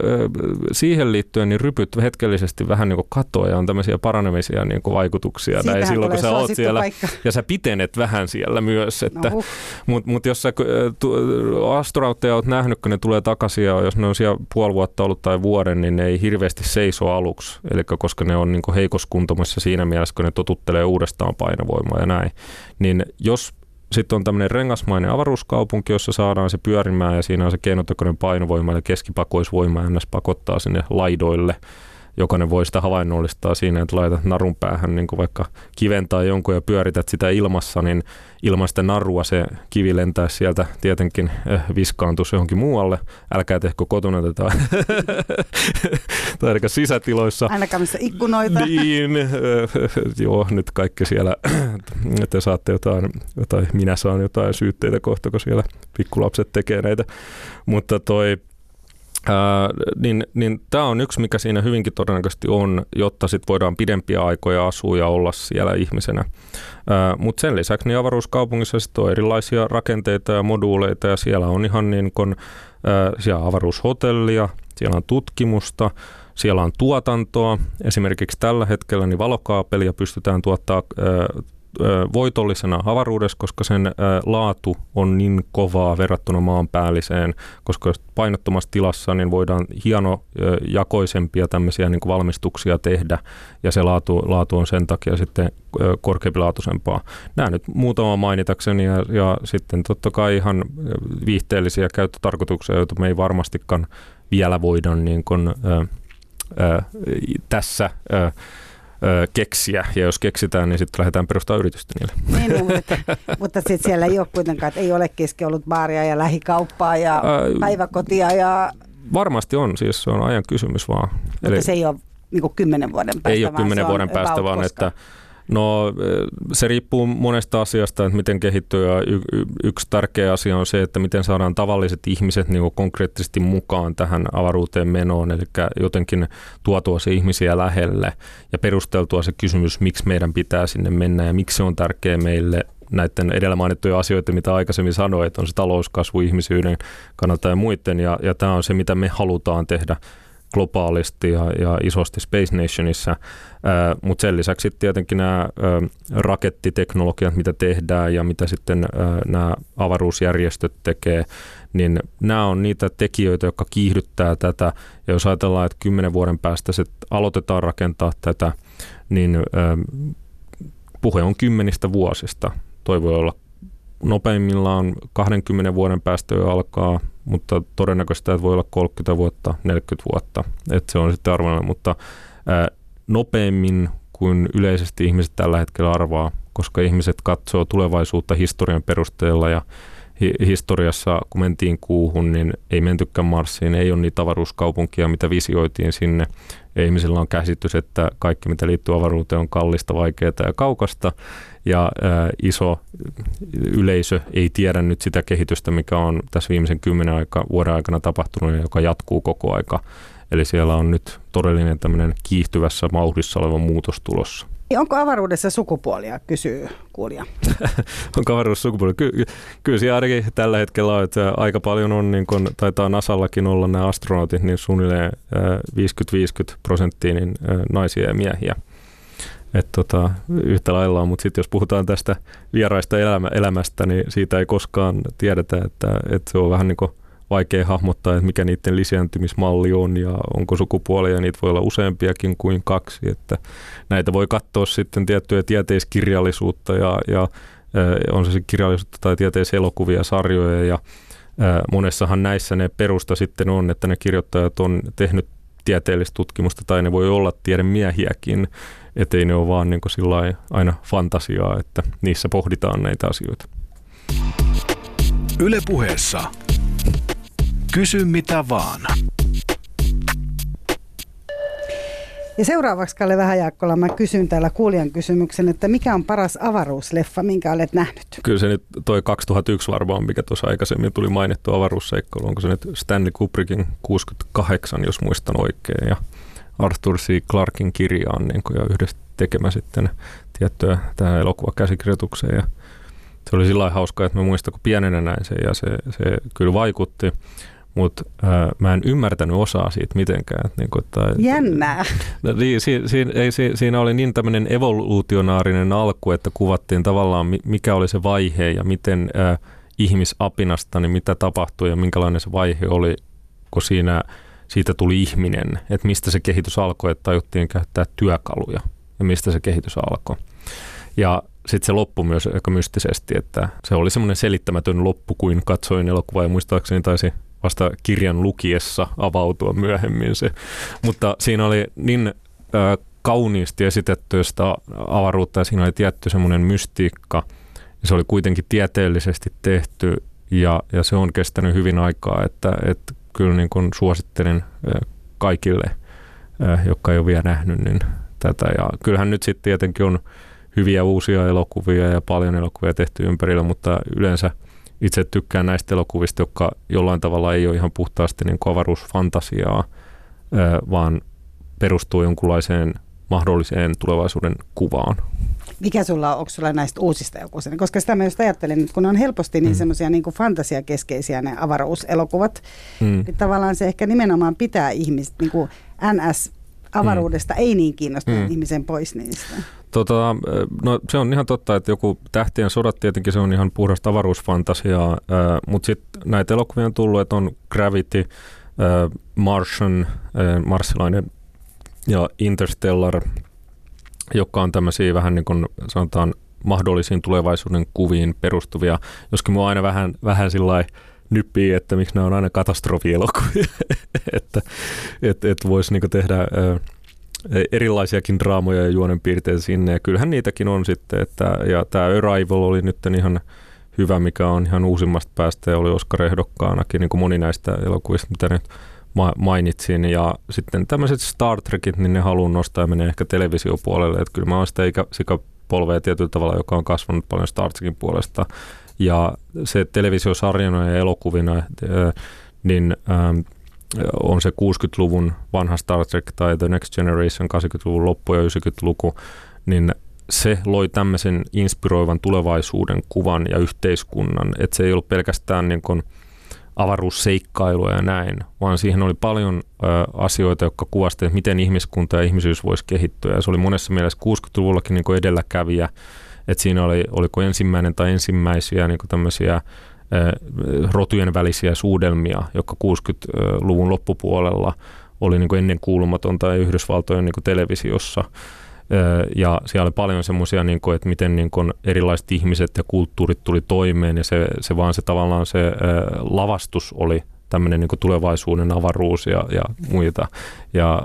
siihen liittyen niin rypyt hetkellisesti vähän niin kuin katoa ja on tämmöisiä paranemisia niin kuin vaikutuksia näin silloin, kun sä oot siellä paikka. ja sä pitenet vähän siellä myös. Että, no. Mutta mut jos sä astronautteja oot nähnyt, kun ne tulee takaisin ja jos ne on siellä puoli vuotta ollut tai vuoden, niin ne ei hirveästi seiso aluksi. Eli koska ne on niin kuin heikoskuntomassa siinä mielessä, kun ne totuttelee uudestaan painovoimaa ja näin. Niin jos sitten on tämmöinen rengasmainen avaruuskaupunki, jossa saadaan se pyörimään ja siinä on se keinotekoinen painovoima ja keskipakoisvoima ja pakottaa sinne laidoille – jokainen voi sitä havainnollistaa siinä, että laitat narun päähän niin kuin vaikka kiven tai jonkun ja pyörität sitä ilmassa, niin ilman sitä narua se kivi lentää sieltä tietenkin eh, viskaantus johonkin muualle. Älkää tehkö kotona tätä, (laughs) tai ainakaan sisätiloissa. Ainakaan missä ikkunoita. Niin, eh, joo, nyt kaikki siellä, te saatte jotain, jotain, minä saan jotain syytteitä kohta, kun siellä pikkulapset tekee näitä. Mutta toi, Ää, niin, niin tämä on yksi, mikä siinä hyvinkin todennäköisesti on, jotta sit voidaan pidempiä aikoja asua ja olla siellä ihmisenä. Mutta sen lisäksi niin avaruuskaupungissa sit on erilaisia rakenteita ja moduuleita ja siellä on ihan niin kun, ää, siellä avaruushotellia, siellä on tutkimusta, siellä on tuotantoa. Esimerkiksi tällä hetkellä niin valokaapelia pystytään tuottaa voitollisena avaruudessa, koska sen laatu on niin kovaa verrattuna maanpäälliseen, koska jos painottomassa tilassa niin voidaan hienojakoisempia tämmöisiä niin valmistuksia tehdä ja se laatu, laatu on sen takia sitten korkeampilaatuisempaa. Nämä nyt muutama mainitakseni ja, ja sitten totta kai ihan viihteellisiä käyttötarkoituksia, joita me ei varmastikaan vielä voida niin kuin, ö, ö, tässä ö, keksiä, ja jos keksitään, niin sitten lähdetään perustamaan yritystä niille. Niin, no, mutta, mutta sitten siellä ei ole kuitenkaan, että ei ole keski ollut baaria ja lähikauppaa ja Ää, päiväkotia ja... Varmasti on, siis se on ajan kysymys vaan. Mutta Eli se ei ole niin kymmenen vuoden päästä, Ei ole kymmenen vuoden päästä, vaan koska... että No se riippuu monesta asiasta, että miten kehittyy ja y- y- yksi tärkeä asia on se, että miten saadaan tavalliset ihmiset niin konkreettisesti mukaan tähän avaruuteen menoon, eli jotenkin tuotua se ihmisiä lähelle ja perusteltua se kysymys, miksi meidän pitää sinne mennä ja miksi se on tärkeä meille. Näiden edellä mainittuja asioita, mitä aikaisemmin sanoin, että on se talouskasvu ihmisyyden kannalta ja muiden, ja, ja tämä on se, mitä me halutaan tehdä globaalisti ja, ja isosti Space Nationissa, mutta sen lisäksi tietenkin nämä rakettiteknologiat, mitä tehdään ja mitä sitten nämä avaruusjärjestöt tekee, niin nämä on niitä tekijöitä, jotka kiihdyttää tätä. Ja jos ajatellaan, että kymmenen vuoden päästä se aloitetaan rakentaa tätä, niin puhe on kymmenistä vuosista. Toi voi olla nopeimmillaan 20 vuoden päästä jo alkaa, mutta todennäköisesti että voi olla 30 vuotta, 40 vuotta, että se on sitten arvoinen, mutta ää, nopeammin kuin yleisesti ihmiset tällä hetkellä arvaa, koska ihmiset katsoo tulevaisuutta historian perusteella ja historiassa, kun mentiin kuuhun, niin ei mentykään Marsiin, ei ole niitä avaruuskaupunkia, mitä visioitiin sinne. Ihmisillä on käsitys, että kaikki, mitä liittyy avaruuteen, on kallista, vaikeaa ja kaukasta ja ää, iso yleisö ei tiedä nyt sitä kehitystä, mikä on tässä viimeisen kymmenen aika, vuoden aikana tapahtunut ja joka jatkuu koko aika. Eli siellä on nyt todellinen tämmöinen kiihtyvässä mauhdissa oleva muutos tulossa. Onko avaruudessa sukupuolia, kysyy kuulija. (laughs) Onko avaruudessa sukupuolia? Ky- kyllä siellä ainakin tällä hetkellä on, että aika paljon on, niin kun, taitaa Nasallakin olla nämä astronautit, niin suunnilleen 50-50 prosenttia niin naisia ja miehiä. Et tota, yhtä lailla mutta sitten jos puhutaan tästä vieraista elämä, elämästä, niin siitä ei koskaan tiedetä, että, että se on vähän niin kuin vaikea hahmottaa, että mikä niiden lisääntymismalli on ja onko sukupuolia, niitä voi olla useampiakin kuin kaksi. Että näitä voi katsoa sitten tiettyjä tieteiskirjallisuutta ja, ja on se kirjallisuutta tai tieteiselokuvia, sarjoja ja monessahan näissä ne perusta sitten on, että ne kirjoittajat on tehnyt tieteellistä tutkimusta tai ne voi olla tiedemiehiäkin, ettei ne ole vaan niin kuin aina fantasiaa, että niissä pohditaan näitä asioita. Ylepuheessa Kysy mitä vaan. Ja seuraavaksi Kalle Vähäjaakkola mä kysyn täällä kuulijan kysymyksen, että mikä on paras avaruusleffa, minkä olet nähnyt? Kyllä se nyt toi 2001 varmaan, mikä tuossa aikaisemmin tuli mainittu avaruusseikkailu. Onko se nyt Stanley Kubrickin 68, jos muistan oikein. Ja Arthur C. Clarkin kirjaan niin ja yhdessä tekemä sitten tiettyä tähän elokuvakäsikirjoitukseen. Ja se oli sillä hauska, että mä muistan, kun pienenä näin sen ja se, se kyllä vaikutti. Mutta äh, mä en ymmärtänyt osaa siitä mitenkään. Niin kuin, että, Jännää. No, niin, si, si, ei, si, siinä oli niin tämmöinen evoluutionaarinen alku, että kuvattiin tavallaan mikä oli se vaihe ja miten äh, ihmisapinasta, niin mitä tapahtui ja minkälainen se vaihe oli, kun siinä, siitä tuli ihminen. Että mistä se kehitys alkoi, että tajuttiin käyttää työkaluja ja mistä se kehitys alkoi. Ja sitten se loppui myös aika mystisesti, että se oli semmoinen selittämätön loppu, kuin katsoin elokuvaa ja muistaakseni taisi vasta kirjan lukiessa avautua myöhemmin se. Mutta siinä oli niin äh, kauniisti esitetty sitä avaruutta ja siinä oli tietty semmoinen mystiikka ja se oli kuitenkin tieteellisesti tehty ja, ja se on kestänyt hyvin aikaa, että, että kyllä niin kuin suosittelen kaikille, jotka ei ole vielä nähnyt, niin tätä. Ja kyllähän nyt sitten tietenkin on hyviä uusia elokuvia ja paljon elokuvia tehty ympärillä, mutta yleensä itse tykkään näistä elokuvista, jotka jollain tavalla ei ole ihan puhtaasti niin avaruusfantasiaa, vaan perustuu jonkunlaiseen mahdolliseen tulevaisuuden kuvaan. Mikä sulla on, onko sulla näistä uusista elokuvista? Koska sitä mä just ajattelin, että kun on helposti niin mm. semmoisia niin fantasiakeskeisiä ne avaruuselokuvat, mm. niin tavallaan se ehkä nimenomaan pitää ihmistä, niin kuin NS avaruudesta mm. ei niin kiinnostunut mm. ihmisen pois niistä. Tota, no se on ihan totta, että joku Tähtien sodat tietenkin se on ihan puhdasta avaruusfantasiaa, mutta sitten näitä elokuvia on tullut, että on Gravity, Martian, marsilainen ja Interstellar, joka on tämmöisiä vähän niin kuin sanotaan mahdollisiin tulevaisuuden kuviin perustuvia, joskin mua aina vähän, vähän sillä nyppii, että miksi nämä on aina katastrofielokuvia, (laughs) että et, et voisi niinku tehdä erilaisiakin draamoja ja juonenpiirteitä sinne, ja kyllähän niitäkin on sitten, että, ja tämä Arrival oli nyt ihan hyvä, mikä on ihan uusimmasta päästä, ja oli Oscar-ehdokkaanakin, niin kuin moni näistä elokuvista, mitä nyt mainitsin, ja sitten tämmöiset Star Trekit, niin ne haluan nostaa ja menee ehkä televisiopuolelle, että kyllä mä oon sitä ikäsikapolvea tietyllä tavalla, joka on kasvanut paljon Star Trekin puolesta, ja se televisiosarjana ja elokuvina, niin on se 60-luvun vanha Star Trek tai The Next Generation 80-luvun loppu ja 90-luku, niin se loi tämmöisen inspiroivan tulevaisuuden kuvan ja yhteiskunnan, että se ei ollut pelkästään niin kuin avaruusseikkailua ja näin, vaan siihen oli paljon ö, asioita, jotka kuvastivat, miten ihmiskunta ja ihmisyys voisi kehittyä. Ja se oli monessa mielessä 60-luvullakin niin kuin edelläkävijä että siinä oli, oliko ensimmäinen tai ensimmäisiä niin tämmöisiä rotujen välisiä suudelmia, jotka 60-luvun loppupuolella oli niin ennen kuulumatonta Yhdysvaltojen niin televisiossa. Ja siellä oli paljon semmoisia, niin että miten niin kuin erilaiset ihmiset ja kulttuurit tuli toimeen ja se, se vaan se tavallaan se lavastus oli tämmöinen niin tulevaisuuden avaruus ja, ja muita. Ja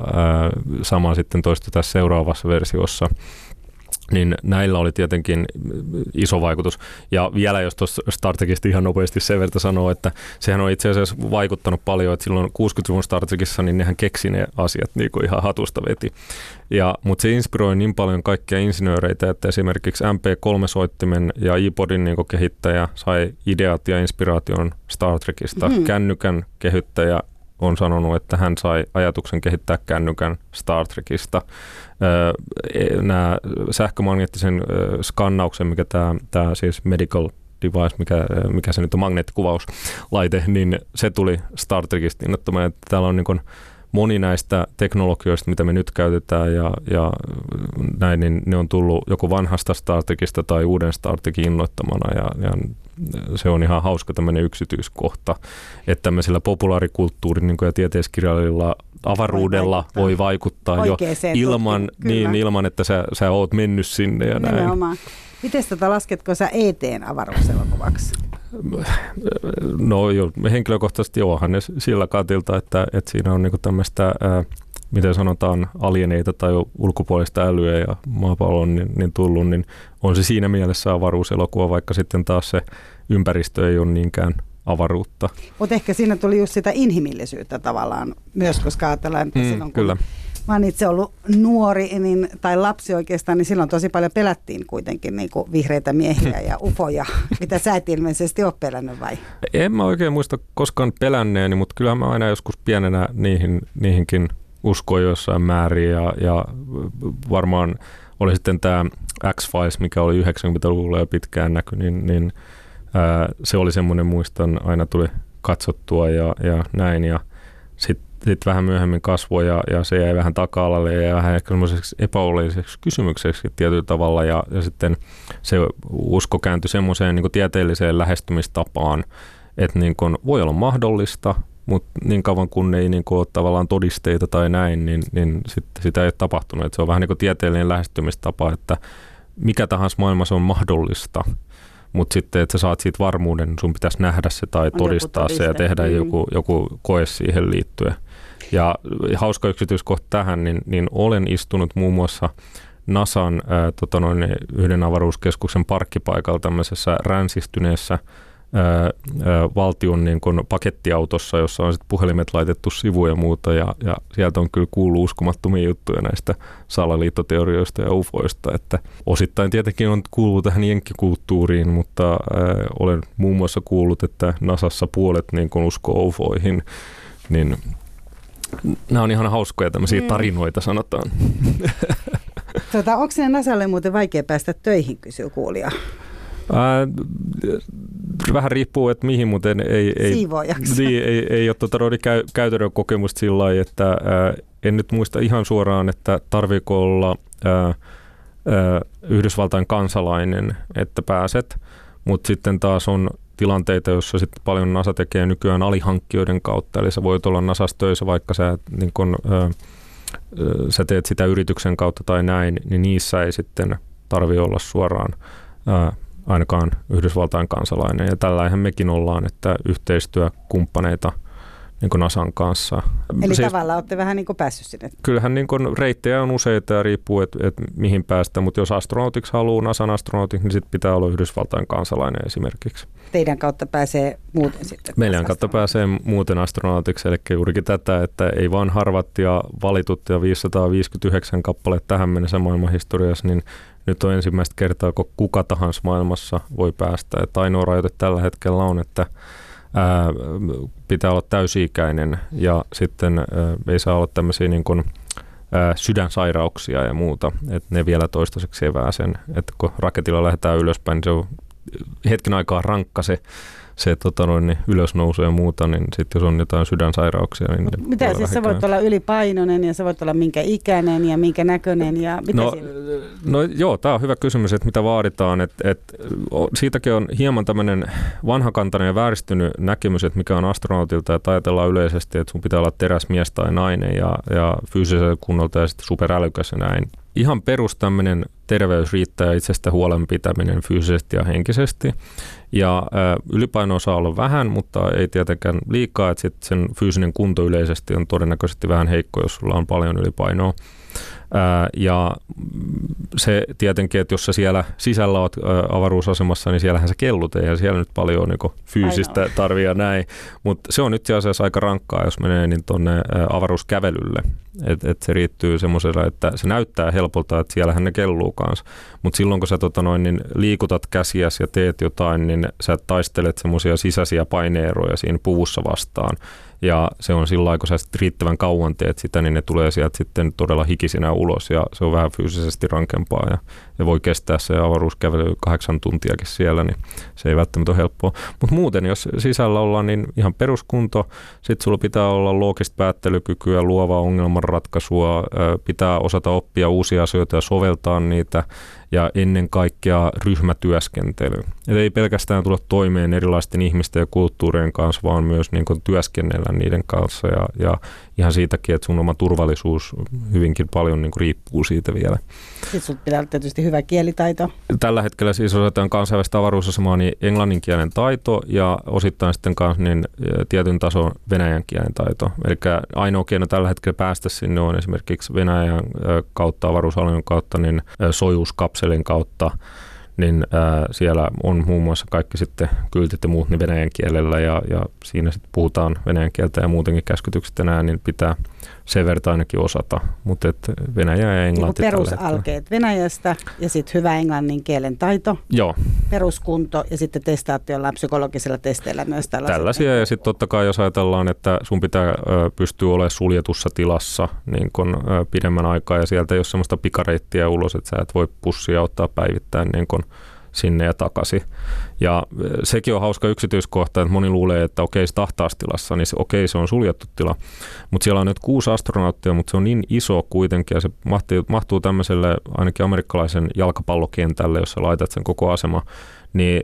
sama sitten toistui tässä seuraavassa versiossa niin näillä oli tietenkin iso vaikutus. Ja vielä jos tuossa Startekista ihan nopeasti sen verran sanoo, että sehän on itse asiassa vaikuttanut paljon, että silloin 60-luvun Startekissa niin nehän keksi ne asiat niin kuin ihan hatusta veti. Ja, mutta se inspiroi niin paljon kaikkia insinööreitä, että esimerkiksi MP3-soittimen ja iPodin niin kehittäjä sai ideat ja inspiraation Star Trekista. Mm. Kännykän kehittäjä on sanonut, että hän sai ajatuksen kehittää kännykän Star Trekista. E, Nämä sähkömagneettisen skannauksen, mikä tämä, tämä siis medical device, mikä, mikä se nyt on, magneettikuvauslaite, niin se tuli Star Trekista innoittamaan. Että täällä on niin moni näistä teknologioista, mitä me nyt käytetään ja, ja näin, niin ne on tullut joko vanhasta Star Trekista tai uuden Star Trekin innoittamana ja, ja se on ihan hauska tämmöinen yksityiskohta, että tämmöisellä populaarikulttuurin niin ja tieteiskirjallisella avaruudella voi vaikuttaa, voi vaikuttaa jo ilman, niin, ilman, että sä, sä oot mennyt sinne ja näin. Nimenomaan. Miten tätä lasketko sä ETn avaruuselokuvaksi? No jo, henkilökohtaisesti johan ne sillä katilta, että, että siinä on niinku tämmöistä, ää, miten sanotaan, alieneita tai ulkopuolista älyä ja maapallon niin, niin tullut, niin on se siinä mielessä avaruuselokuva, vaikka sitten taas se ympäristö ei ole niinkään avaruutta. Mutta ehkä siinä tuli just sitä inhimillisyyttä tavallaan myös, koska ajatellaan, että mm, silloin kun kyllä mä oon itse ollut nuori niin, tai lapsi oikeastaan, niin silloin tosi paljon pelättiin kuitenkin niin kuin vihreitä miehiä (laughs) ja ufoja. Mitä sä et ilmeisesti ole pelännyt vai? En mä oikein muista koskaan pelänneeni, mutta kyllä mä aina joskus pienenä niihin, niihinkin uskoin jossain määrin ja, ja varmaan oli sitten tämä X-Files, mikä oli 90-luvulla jo pitkään näky, niin, niin ää, se oli semmoinen, muistan, aina tuli katsottua ja, ja näin. Ja sitten sit vähän myöhemmin kasvoi ja, ja se jäi vähän taka-alalle ja vähän ehkä semmoiseksi epäolelliseksi kysymykseksi tietyllä tavalla. Ja, ja sitten se usko kääntyi semmoiseen niin tieteelliseen lähestymistapaan, että niin kuin voi olla mahdollista, mutta niin kauan kun ei niin kuin ole tavallaan todisteita tai näin, niin, niin sit, sitä ei ole tapahtunut. Et se on vähän niin kuin tieteellinen lähestymistapa, että mikä tahansa maailmassa on mahdollista, mutta sitten, että sä saat siitä varmuuden, sun pitäisi nähdä se tai on todistaa se ja tehdä mm. joku, joku koe siihen liittyen. Ja hauska yksityiskohta tähän, niin, niin olen istunut muun muassa NASAn ää, tota noin, yhden avaruuskeskuksen parkkipaikalla tämmöisessä ränsistyneessä valtion niin kuin pakettiautossa, jossa on sit puhelimet laitettu sivuja ja muuta, ja, ja sieltä on kyllä kuullut uskomattomia juttuja näistä salaliittoteorioista ja ufoista, että osittain tietenkin on kuullut tähän jenkkikulttuuriin, mutta äh, olen muun muassa kuullut, että Nasassa puolet niin kuin uskoo ufoihin, niin nämä on ihan hauskoja tämmöisiä mm. tarinoita, sanotaan. Tota, onko sinne Nasalle muuten vaikea päästä töihin, kysyy kuulija? Ää, vähän riippuu, että mihin, mutta ei, ei, ei, niin, ei, ei ole tuota, käy, käytännön kokemusta sillä lailla, että ää, en nyt muista ihan suoraan, että tarviiko olla ää, ää, Yhdysvaltain kansalainen, että pääset, mutta sitten taas on tilanteita, joissa sitten paljon NASA tekee nykyään alihankkijoiden kautta, eli sä voit olla NASAssa töissä, vaikka sä, niin kun, ää, sä teet sitä yrityksen kautta tai näin, niin niissä ei sitten tarvi olla suoraan ää, ainakaan Yhdysvaltain kansalainen. Ja tällähän mekin ollaan, että yhteistyökumppaneita niin kuin Nasan kanssa. Eli siis, tavallaan olette vähän niin kuin päässyt sinne. Kyllähän niin kuin reittejä on useita ja riippuu, että et mihin päästä, mutta jos astronautiksi haluaa Nasan astronautiksi, niin sitten pitää olla Yhdysvaltain kansalainen esimerkiksi. Teidän kautta pääsee muuten sitten? Meidän kautta pääsee muuten astronautiksi, eli juurikin tätä, että ei vaan harvat ja valitut ja 559 kappale tähän mennessä maailman historiassa, niin nyt on ensimmäistä kertaa, kun kuka tahansa maailmassa voi päästä. Että ainoa rajoite tällä hetkellä on, että ää, pitää olla täysi-ikäinen ja sitten ää, ei saa olla tämmöisiä niin kuin, ää, sydänsairauksia ja muuta. Että ne vielä toistaiseksi evää sen, että kun raketilla lähdetään ylöspäin, niin se on hetken aikaa rankka se se tota noin, niin ylösnousu ja muuta, niin sitten jos on jotain sydänsairauksia, niin Mitä siis sä voit olla ylipainoinen ja sä voit olla minkä ikäinen ja minkä näköinen ja mitä no, no joo, tämä on hyvä kysymys, että mitä vaaditaan. Et, et, siitäkin on hieman tämmöinen vanhakantainen ja vääristynyt näkemys, että mikä on astronautilta, että ajatellaan yleisesti, että sun pitää olla teräsmies tai nainen ja, ja fyysisellä kunnolta ja sitten superälykäs ja näin ihan perus tämmöinen terveys riittää itsestä huolen pitäminen fyysisesti ja henkisesti. Ja ylipaino saa olla vähän, mutta ei tietenkään liikaa, että sen fyysinen kunto yleisesti on todennäköisesti vähän heikko, jos sulla on paljon ylipainoa. Ää, ja se tietenkin, että jos sä siellä sisällä oot avaruusasemassa, niin siellähän se kellut, ei siellä nyt paljon niin fyysistä tarvia näin. Mutta se on nyt asiassa aika rankkaa, jos menee niin tuonne avaruuskävelylle. Että et se riittyy semmoisella, että se näyttää helpolta, että siellähän ne kelluu kanssa. Mutta silloin kun sä tota noin, niin liikutat käsiäsi ja teet jotain, niin sä taistelet semmoisia sisäisiä paineeroja siinä puvussa vastaan. Ja se on sillä kun sä riittävän kauan teet sitä, niin ne tulee sieltä sitten todella hikisinä ulos ja se on vähän fyysisesti rankempaa ja, ja voi kestää se avaruuskävely kahdeksan tuntiakin siellä, niin se ei välttämättä ole helppoa. Mutta muuten, jos sisällä ollaan, niin ihan peruskunto, sitten sulla pitää olla loogista päättelykykyä, luovaa ongelmanratkaisua, pitää osata oppia uusia asioita ja soveltaa niitä ja ennen kaikkea ryhmätyöskentely. Et ei pelkästään tulla toimeen erilaisten ihmisten ja kulttuurien kanssa, vaan myös niin kuin työskennellä niiden kanssa ja, ja ihan siitäkin, että sun oma turvallisuus hyvinkin paljon niin kuin riippuu siitä vielä. Sitten sun pitää olla tietysti hyvä kielitaito. Tällä hetkellä siis osataan kansainvälistä avaruusasemaa niin englannin kielen taito ja osittain sitten kanssa niin tietyn tason venäjän kielen taito. Eli ainoa keino tällä hetkellä päästä sinne on esimerkiksi Venäjän kautta, avaruusalueen kautta, niin sojuskapselin kautta niin ää, siellä on muun muassa kaikki sitten kyltit ja muut niin venäjän kielellä ja, ja siinä sitten puhutaan venäjän kieltä ja muutenkin käskytykset enää, niin pitää sen verran ainakin osata, mutta et Venäjä ja englanti niin perusalkeet Venäjästä ja sitten hyvä englannin kielen taito, Joo. peruskunto ja sitten testaatte jollain psykologisella testeillä myös tällaisia. Tällaisia ja sitten totta kai jos ajatellaan, että sun pitää pystyä olemaan suljetussa tilassa niin kun, pidemmän aikaa ja sieltä ei ole sellaista pikareittiä ulos, että sä et voi pussia ottaa päivittäin niin kun sinne ja takaisin. Ja sekin on hauska yksityiskohta, että moni luulee, että okei, se tahtaastilassa, niin okei, se on suljettu tila. Mutta siellä on nyt kuusi astronauttia, mutta se on niin iso kuitenkin, ja se mahtuu, mahtuu tämmöiselle ainakin amerikkalaisen jalkapallokentälle, jossa laitat sen koko asema niin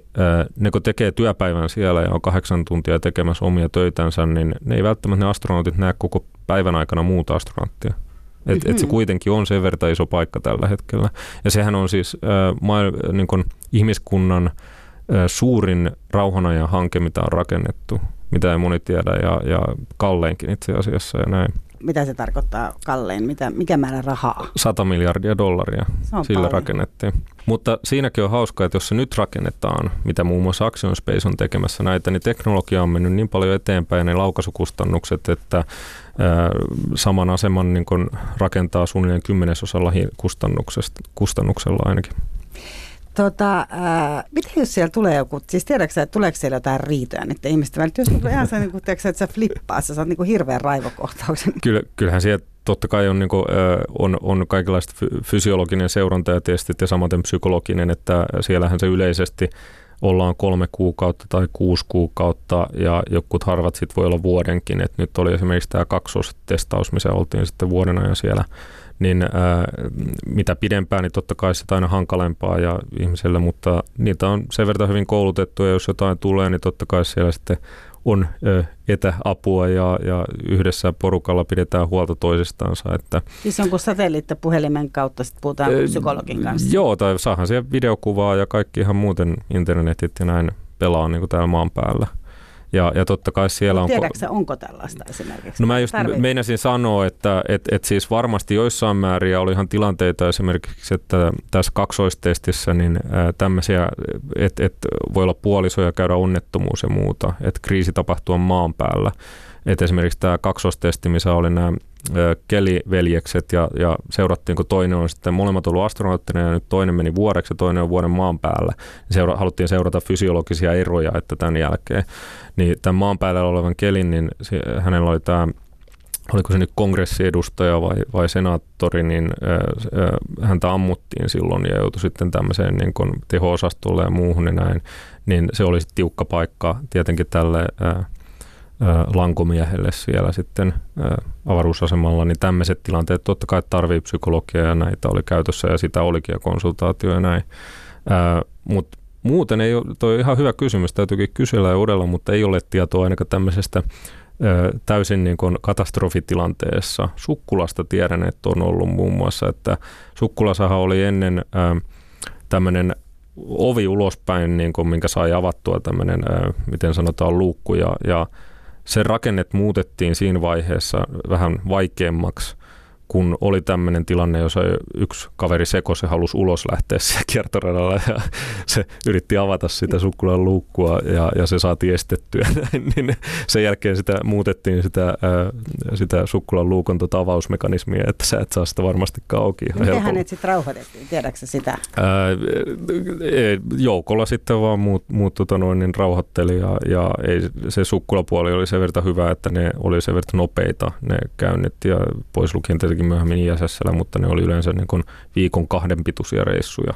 ne kun tekee työpäivän siellä ja on kahdeksan tuntia tekemässä omia töitänsä, niin ne ei välttämättä ne astronautit näe koko päivän aikana muuta astronauttia. Et, mm-hmm. et se kuitenkin on sen verran iso paikka tällä hetkellä. Ja sehän on siis äh, maa, niin kun ihmiskunnan äh, suurin rauhanajan hanke, mitä on rakennettu, mitä ei moni tiedä, ja, ja kalleinkin itse asiassa ja näin mitä se tarkoittaa kallein? Mitä, mikä määrä rahaa? 100 miljardia dollaria sillä paljon. rakennettiin. Mutta siinäkin on hauskaa, että jos se nyt rakennetaan, mitä muun muassa Action Space on tekemässä näitä, niin teknologia on mennyt niin paljon eteenpäin ne laukaisukustannukset, että ää, saman aseman niin rakentaa suunnilleen kymmenesosalla kustannuksella ainakin. Tota, äh, mitä jos siellä tulee joku, siis tiedätkö että tuleeko siellä jotain riitoja nyt ihmisten välillä? Jos on ihan se, niin kuin, tiedätkö, että sä flippaa, sä saat niin kuin hirveän raivokohtauksen. Kyllä, kyllähän siellä totta kai on, niin kuin, on, on kaikenlaista fysiologinen seuranta ja testit ja samaten psykologinen, että siellähän se yleisesti ollaan kolme kuukautta tai kuusi kuukautta ja jokut harvat sitten voi olla vuodenkin. Et nyt oli esimerkiksi tämä kaksostestaus, missä oltiin sitten vuoden ajan siellä niin ää, mitä pidempään, niin totta kai sitä aina hankalempaa ja ihmiselle, mutta niitä on sen verran hyvin koulutettu ja jos jotain tulee, niin totta kai siellä sitten on ö, etäapua ja, ja yhdessä porukalla pidetään huolta toisistansa. Että, siis onko satelliittipuhelimen kautta sitten puhutaan ö, psykologin kanssa? Joo, tai saahan siellä videokuvaa ja kaikki ihan muuten internetit ja näin pelaa niin kuin täällä maan päällä. Ja, ja totta kai siellä on... Tiedätkö onko tällaista esimerkiksi? No mä just Tarvii. meinasin sanoa, että et, et siis varmasti joissain määrin oli ihan tilanteita esimerkiksi, että tässä kaksoistestissä niin tämmöisiä, että et voi olla puolisoja käydä onnettomuus ja muuta, että kriisi tapahtuu maan päällä. Et esimerkiksi tämä kaksoistesti, missä oli nämä keliveljekset ja, ja seurattiin, kun toinen on sitten molemmat ollut astronauttina ja nyt toinen meni vuodeksi ja toinen on vuoden maan päällä. Seura, haluttiin seurata fysiologisia eroja, että tämän jälkeen. Niin tämän maan päällä olevan kelin, niin se, hänellä oli tämä oliko se nyt kongressiedustaja vai, vai senaattori, niin äh, häntä ammuttiin silloin ja joutui sitten tämmöiseen niin teho-osastolle ja muuhun ja näin, niin se oli tiukka paikka tietenkin tälle äh, lankomiehelle siellä sitten avaruusasemalla, niin tämmöiset tilanteet totta kai tarvii psykologiaa ja näitä oli käytössä ja sitä olikin ja konsultaatio ja näin. Mutta muuten ei ole, toi on ihan hyvä kysymys, täytyykin kysellä ja udella, mutta ei ole tietoa ainakaan tämmöisestä täysin niin kuin katastrofitilanteessa. Sukkulasta tiedän, että on ollut muun muassa, että Sukkulasahan oli ennen tämmöinen ovi ulospäin, niin kuin, minkä sai avattua tämmöinen, miten sanotaan, luukku ja, ja se rakennet muutettiin siinä vaiheessa vähän vaikeammaksi, kun oli tämmöinen tilanne, jossa yksi kaveri sekosi ja halusi ulos lähteä siellä (laughs) kiertoradalla ja se yritti avata sitä sukkulan luukkua ja, ja se saatiin estettyä. (laughs) niin sen jälkeen sitä muutettiin sitä, sitä sukkulan luukon tota avausmekanismia, että sä et saa sitä varmasti auki. Miten hänet sitten rauhoitettiin, tiedätkö sitä? Ää, e, joukolla sitten vaan muut, muut tota noin, niin rauhoitteli ja, ja ei, se sukkulapuoli oli sen verran hyvä, että ne oli sen verran nopeita ne käynnit ja pois lukien tietenkin myöhemmin ISSllä, mutta ne oli yleensä niin kuin viikon kahden pituisia reissuja,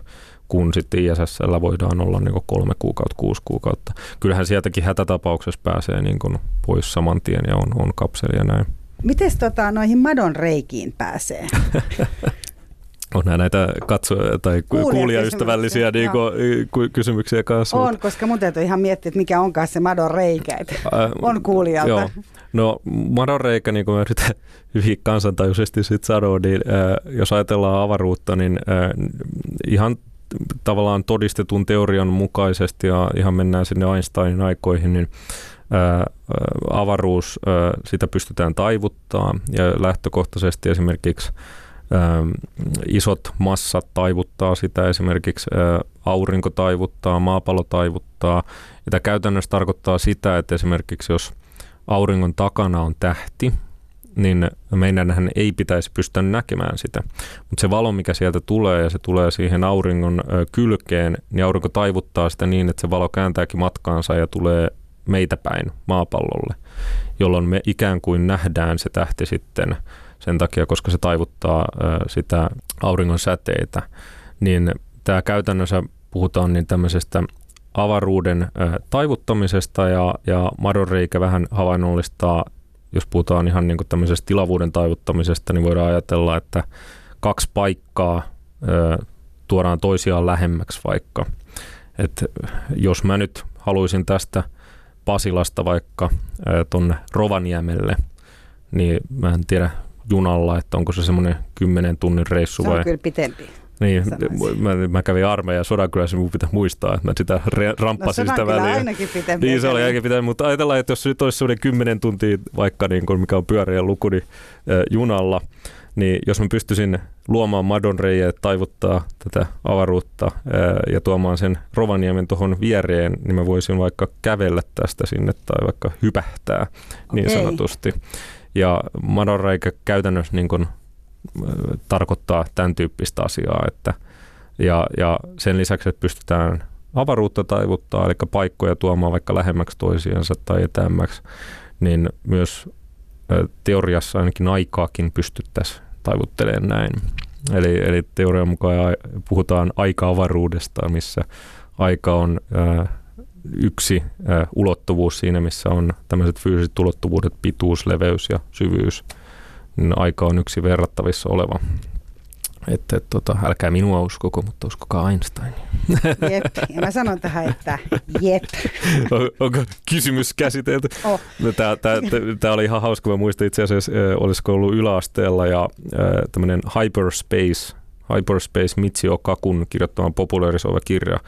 kun sitten ISSllä voidaan olla niin kuin kolme kuukautta, kuusi kuukautta. Kyllähän sieltäkin hätätapauksessa pääsee niin kuin pois saman tien ja on, on kapseli ja näin. Miten tota, noihin madon reikiin pääsee? (laughs) On näitä katso- tai kuulijaystävällisiä niin kuin, kysymyksiä kanssa. On, koska mun täytyy ihan miettiä, että mikä onkaan se madon reikä. Äh, on kuulijalta. Joo. No madon reikä, niin kuin mä yritän (laughs) hyvin kansantajuisesti sit sanoa, niin äh, jos ajatellaan avaruutta, niin äh, ihan tavallaan todistetun teorian mukaisesti ja ihan mennään sinne Einsteinin aikoihin, niin ää, avaruus, ää, sitä pystytään taivuttaa ja lähtökohtaisesti esimerkiksi isot massat taivuttaa sitä, esimerkiksi aurinko taivuttaa, maapallo taivuttaa. Ja tämä käytännössä tarkoittaa sitä, että esimerkiksi jos auringon takana on tähti, niin meidän ei pitäisi pystyä näkemään sitä. Mutta se valo, mikä sieltä tulee ja se tulee siihen auringon kylkeen, niin aurinko taivuttaa sitä niin, että se valo kääntääkin matkaansa ja tulee meitä päin maapallolle, jolloin me ikään kuin nähdään se tähti sitten sen takia, koska se taivuttaa sitä auringon säteitä, niin tämä käytännössä puhutaan, niin tämmöisestä avaruuden taivuttamisesta ja, ja madonreikä vähän havainnollistaa, jos puhutaan ihan niin kuin tämmöisestä tilavuuden taivuttamisesta, niin voidaan ajatella, että kaksi paikkaa tuodaan toisiaan lähemmäksi vaikka. Et jos mä nyt haluaisin tästä Pasilasta vaikka tuonne Rovaniemelle, niin mä en tiedä junalla, että onko se semmoinen kymmenen tunnin reissu vai... Se on kyllä pitempi. Niin, mä, mä, kävin armeijan Sodankylässä, mun pitää muistaa, että mä sitä ramppasin no, sitä väliin. ainakin pitempi. Niin, se oli ainakin pitempi, mutta ajatellaan, että jos nyt olisi semmoinen kymmenen tuntia vaikka, niin kuin mikä on pyöriä luku, niin, äh, junalla, niin jos mä pystyisin luomaan madonreijä, taivuttaa tätä avaruutta ää, ja tuomaan sen Rovaniemen tuohon viereen, niin mä voisin vaikka kävellä tästä sinne tai vaikka hypähtää okay. niin sanotusti. Ja madonreikä käytännössä niin kun, ä, tarkoittaa tämän tyyppistä asiaa, että ja, ja sen lisäksi, että pystytään avaruutta taivuttaa, eli paikkoja tuomaan vaikka lähemmäksi toisiansa tai etäämmäksi, niin myös teoriassa ainakin aikaakin pystyttäisiin taivuttelee näin. Eli, eli teorian mukaan puhutaan aika-avaruudesta, missä aika on äh, yksi ulottuvuus siinä, missä on tämmöiset fyysiset ulottuvuudet, pituus, leveys ja syvyys. Niin aika on yksi verrattavissa oleva että, että tota, älkää minua uskoko, mutta uskokaa Einstein. Jep, ja mä sanon tähän, että jep. On, onko kysymys käsitelty? Oh. No, tämä, tämä, tämä oli ihan hauska, mä muistan itse asiassa, olisiko ollut yläasteella ja tämmöinen Hyperspace, Hyperspace Michio Kakun kirjoittama popularisoiva kirja,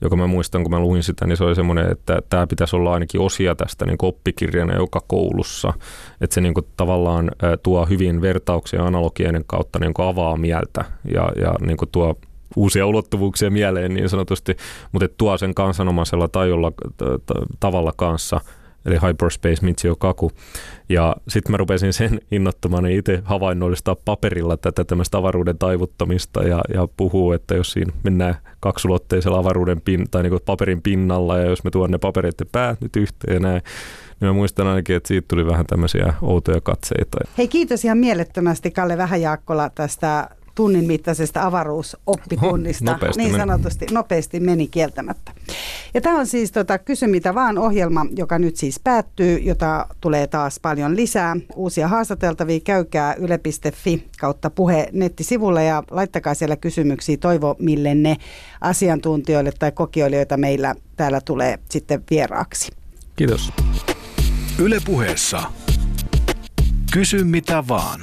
joka mä muistan, kun mä luin sitä, niin se oli semmoinen, että tämä pitäisi olla ainakin osia tästä niin oppikirjana joka koulussa. Että se niin kuin tavallaan tuo hyvin vertauksia analogien kautta niin kuin avaa mieltä ja, ja niin kuin tuo uusia ulottuvuuksia mieleen niin sanotusti, mutta tuo sen kansanomaisella tajulla tavalla kanssa – eli Hyperspace Michio Kaku. Ja sitten mä rupesin sen innottamaan niin itse havainnollistaa paperilla tätä tämmöistä avaruuden taivuttamista ja, ja puhuu, että jos siinä mennään kaksulotteisella avaruuden pin, tai niin paperin pinnalla ja jos me tuon ne papereiden päät nyt yhteen ja näin, niin mä muistan ainakin, että siitä tuli vähän tämmöisiä outoja katseita. Hei kiitos ihan mielettömästi Kalle Vähäjaakkola tästä tunnin mittaisesta avaruusoppitunnista. Oho, niin meni. sanotusti, nopeasti meni kieltämättä. Ja tämä on siis tota, Kysy mitä vaan ohjelma, joka nyt siis päättyy, jota tulee taas paljon lisää. Uusia haastateltavia käykää yle.fi kautta puhe nettisivulle ja laittakaa siellä kysymyksiä toivo mille ne asiantuntijoille tai kokijoille, joita meillä täällä tulee sitten vieraaksi. Kiitos. Yle puheessa. Kysy mitä vaan.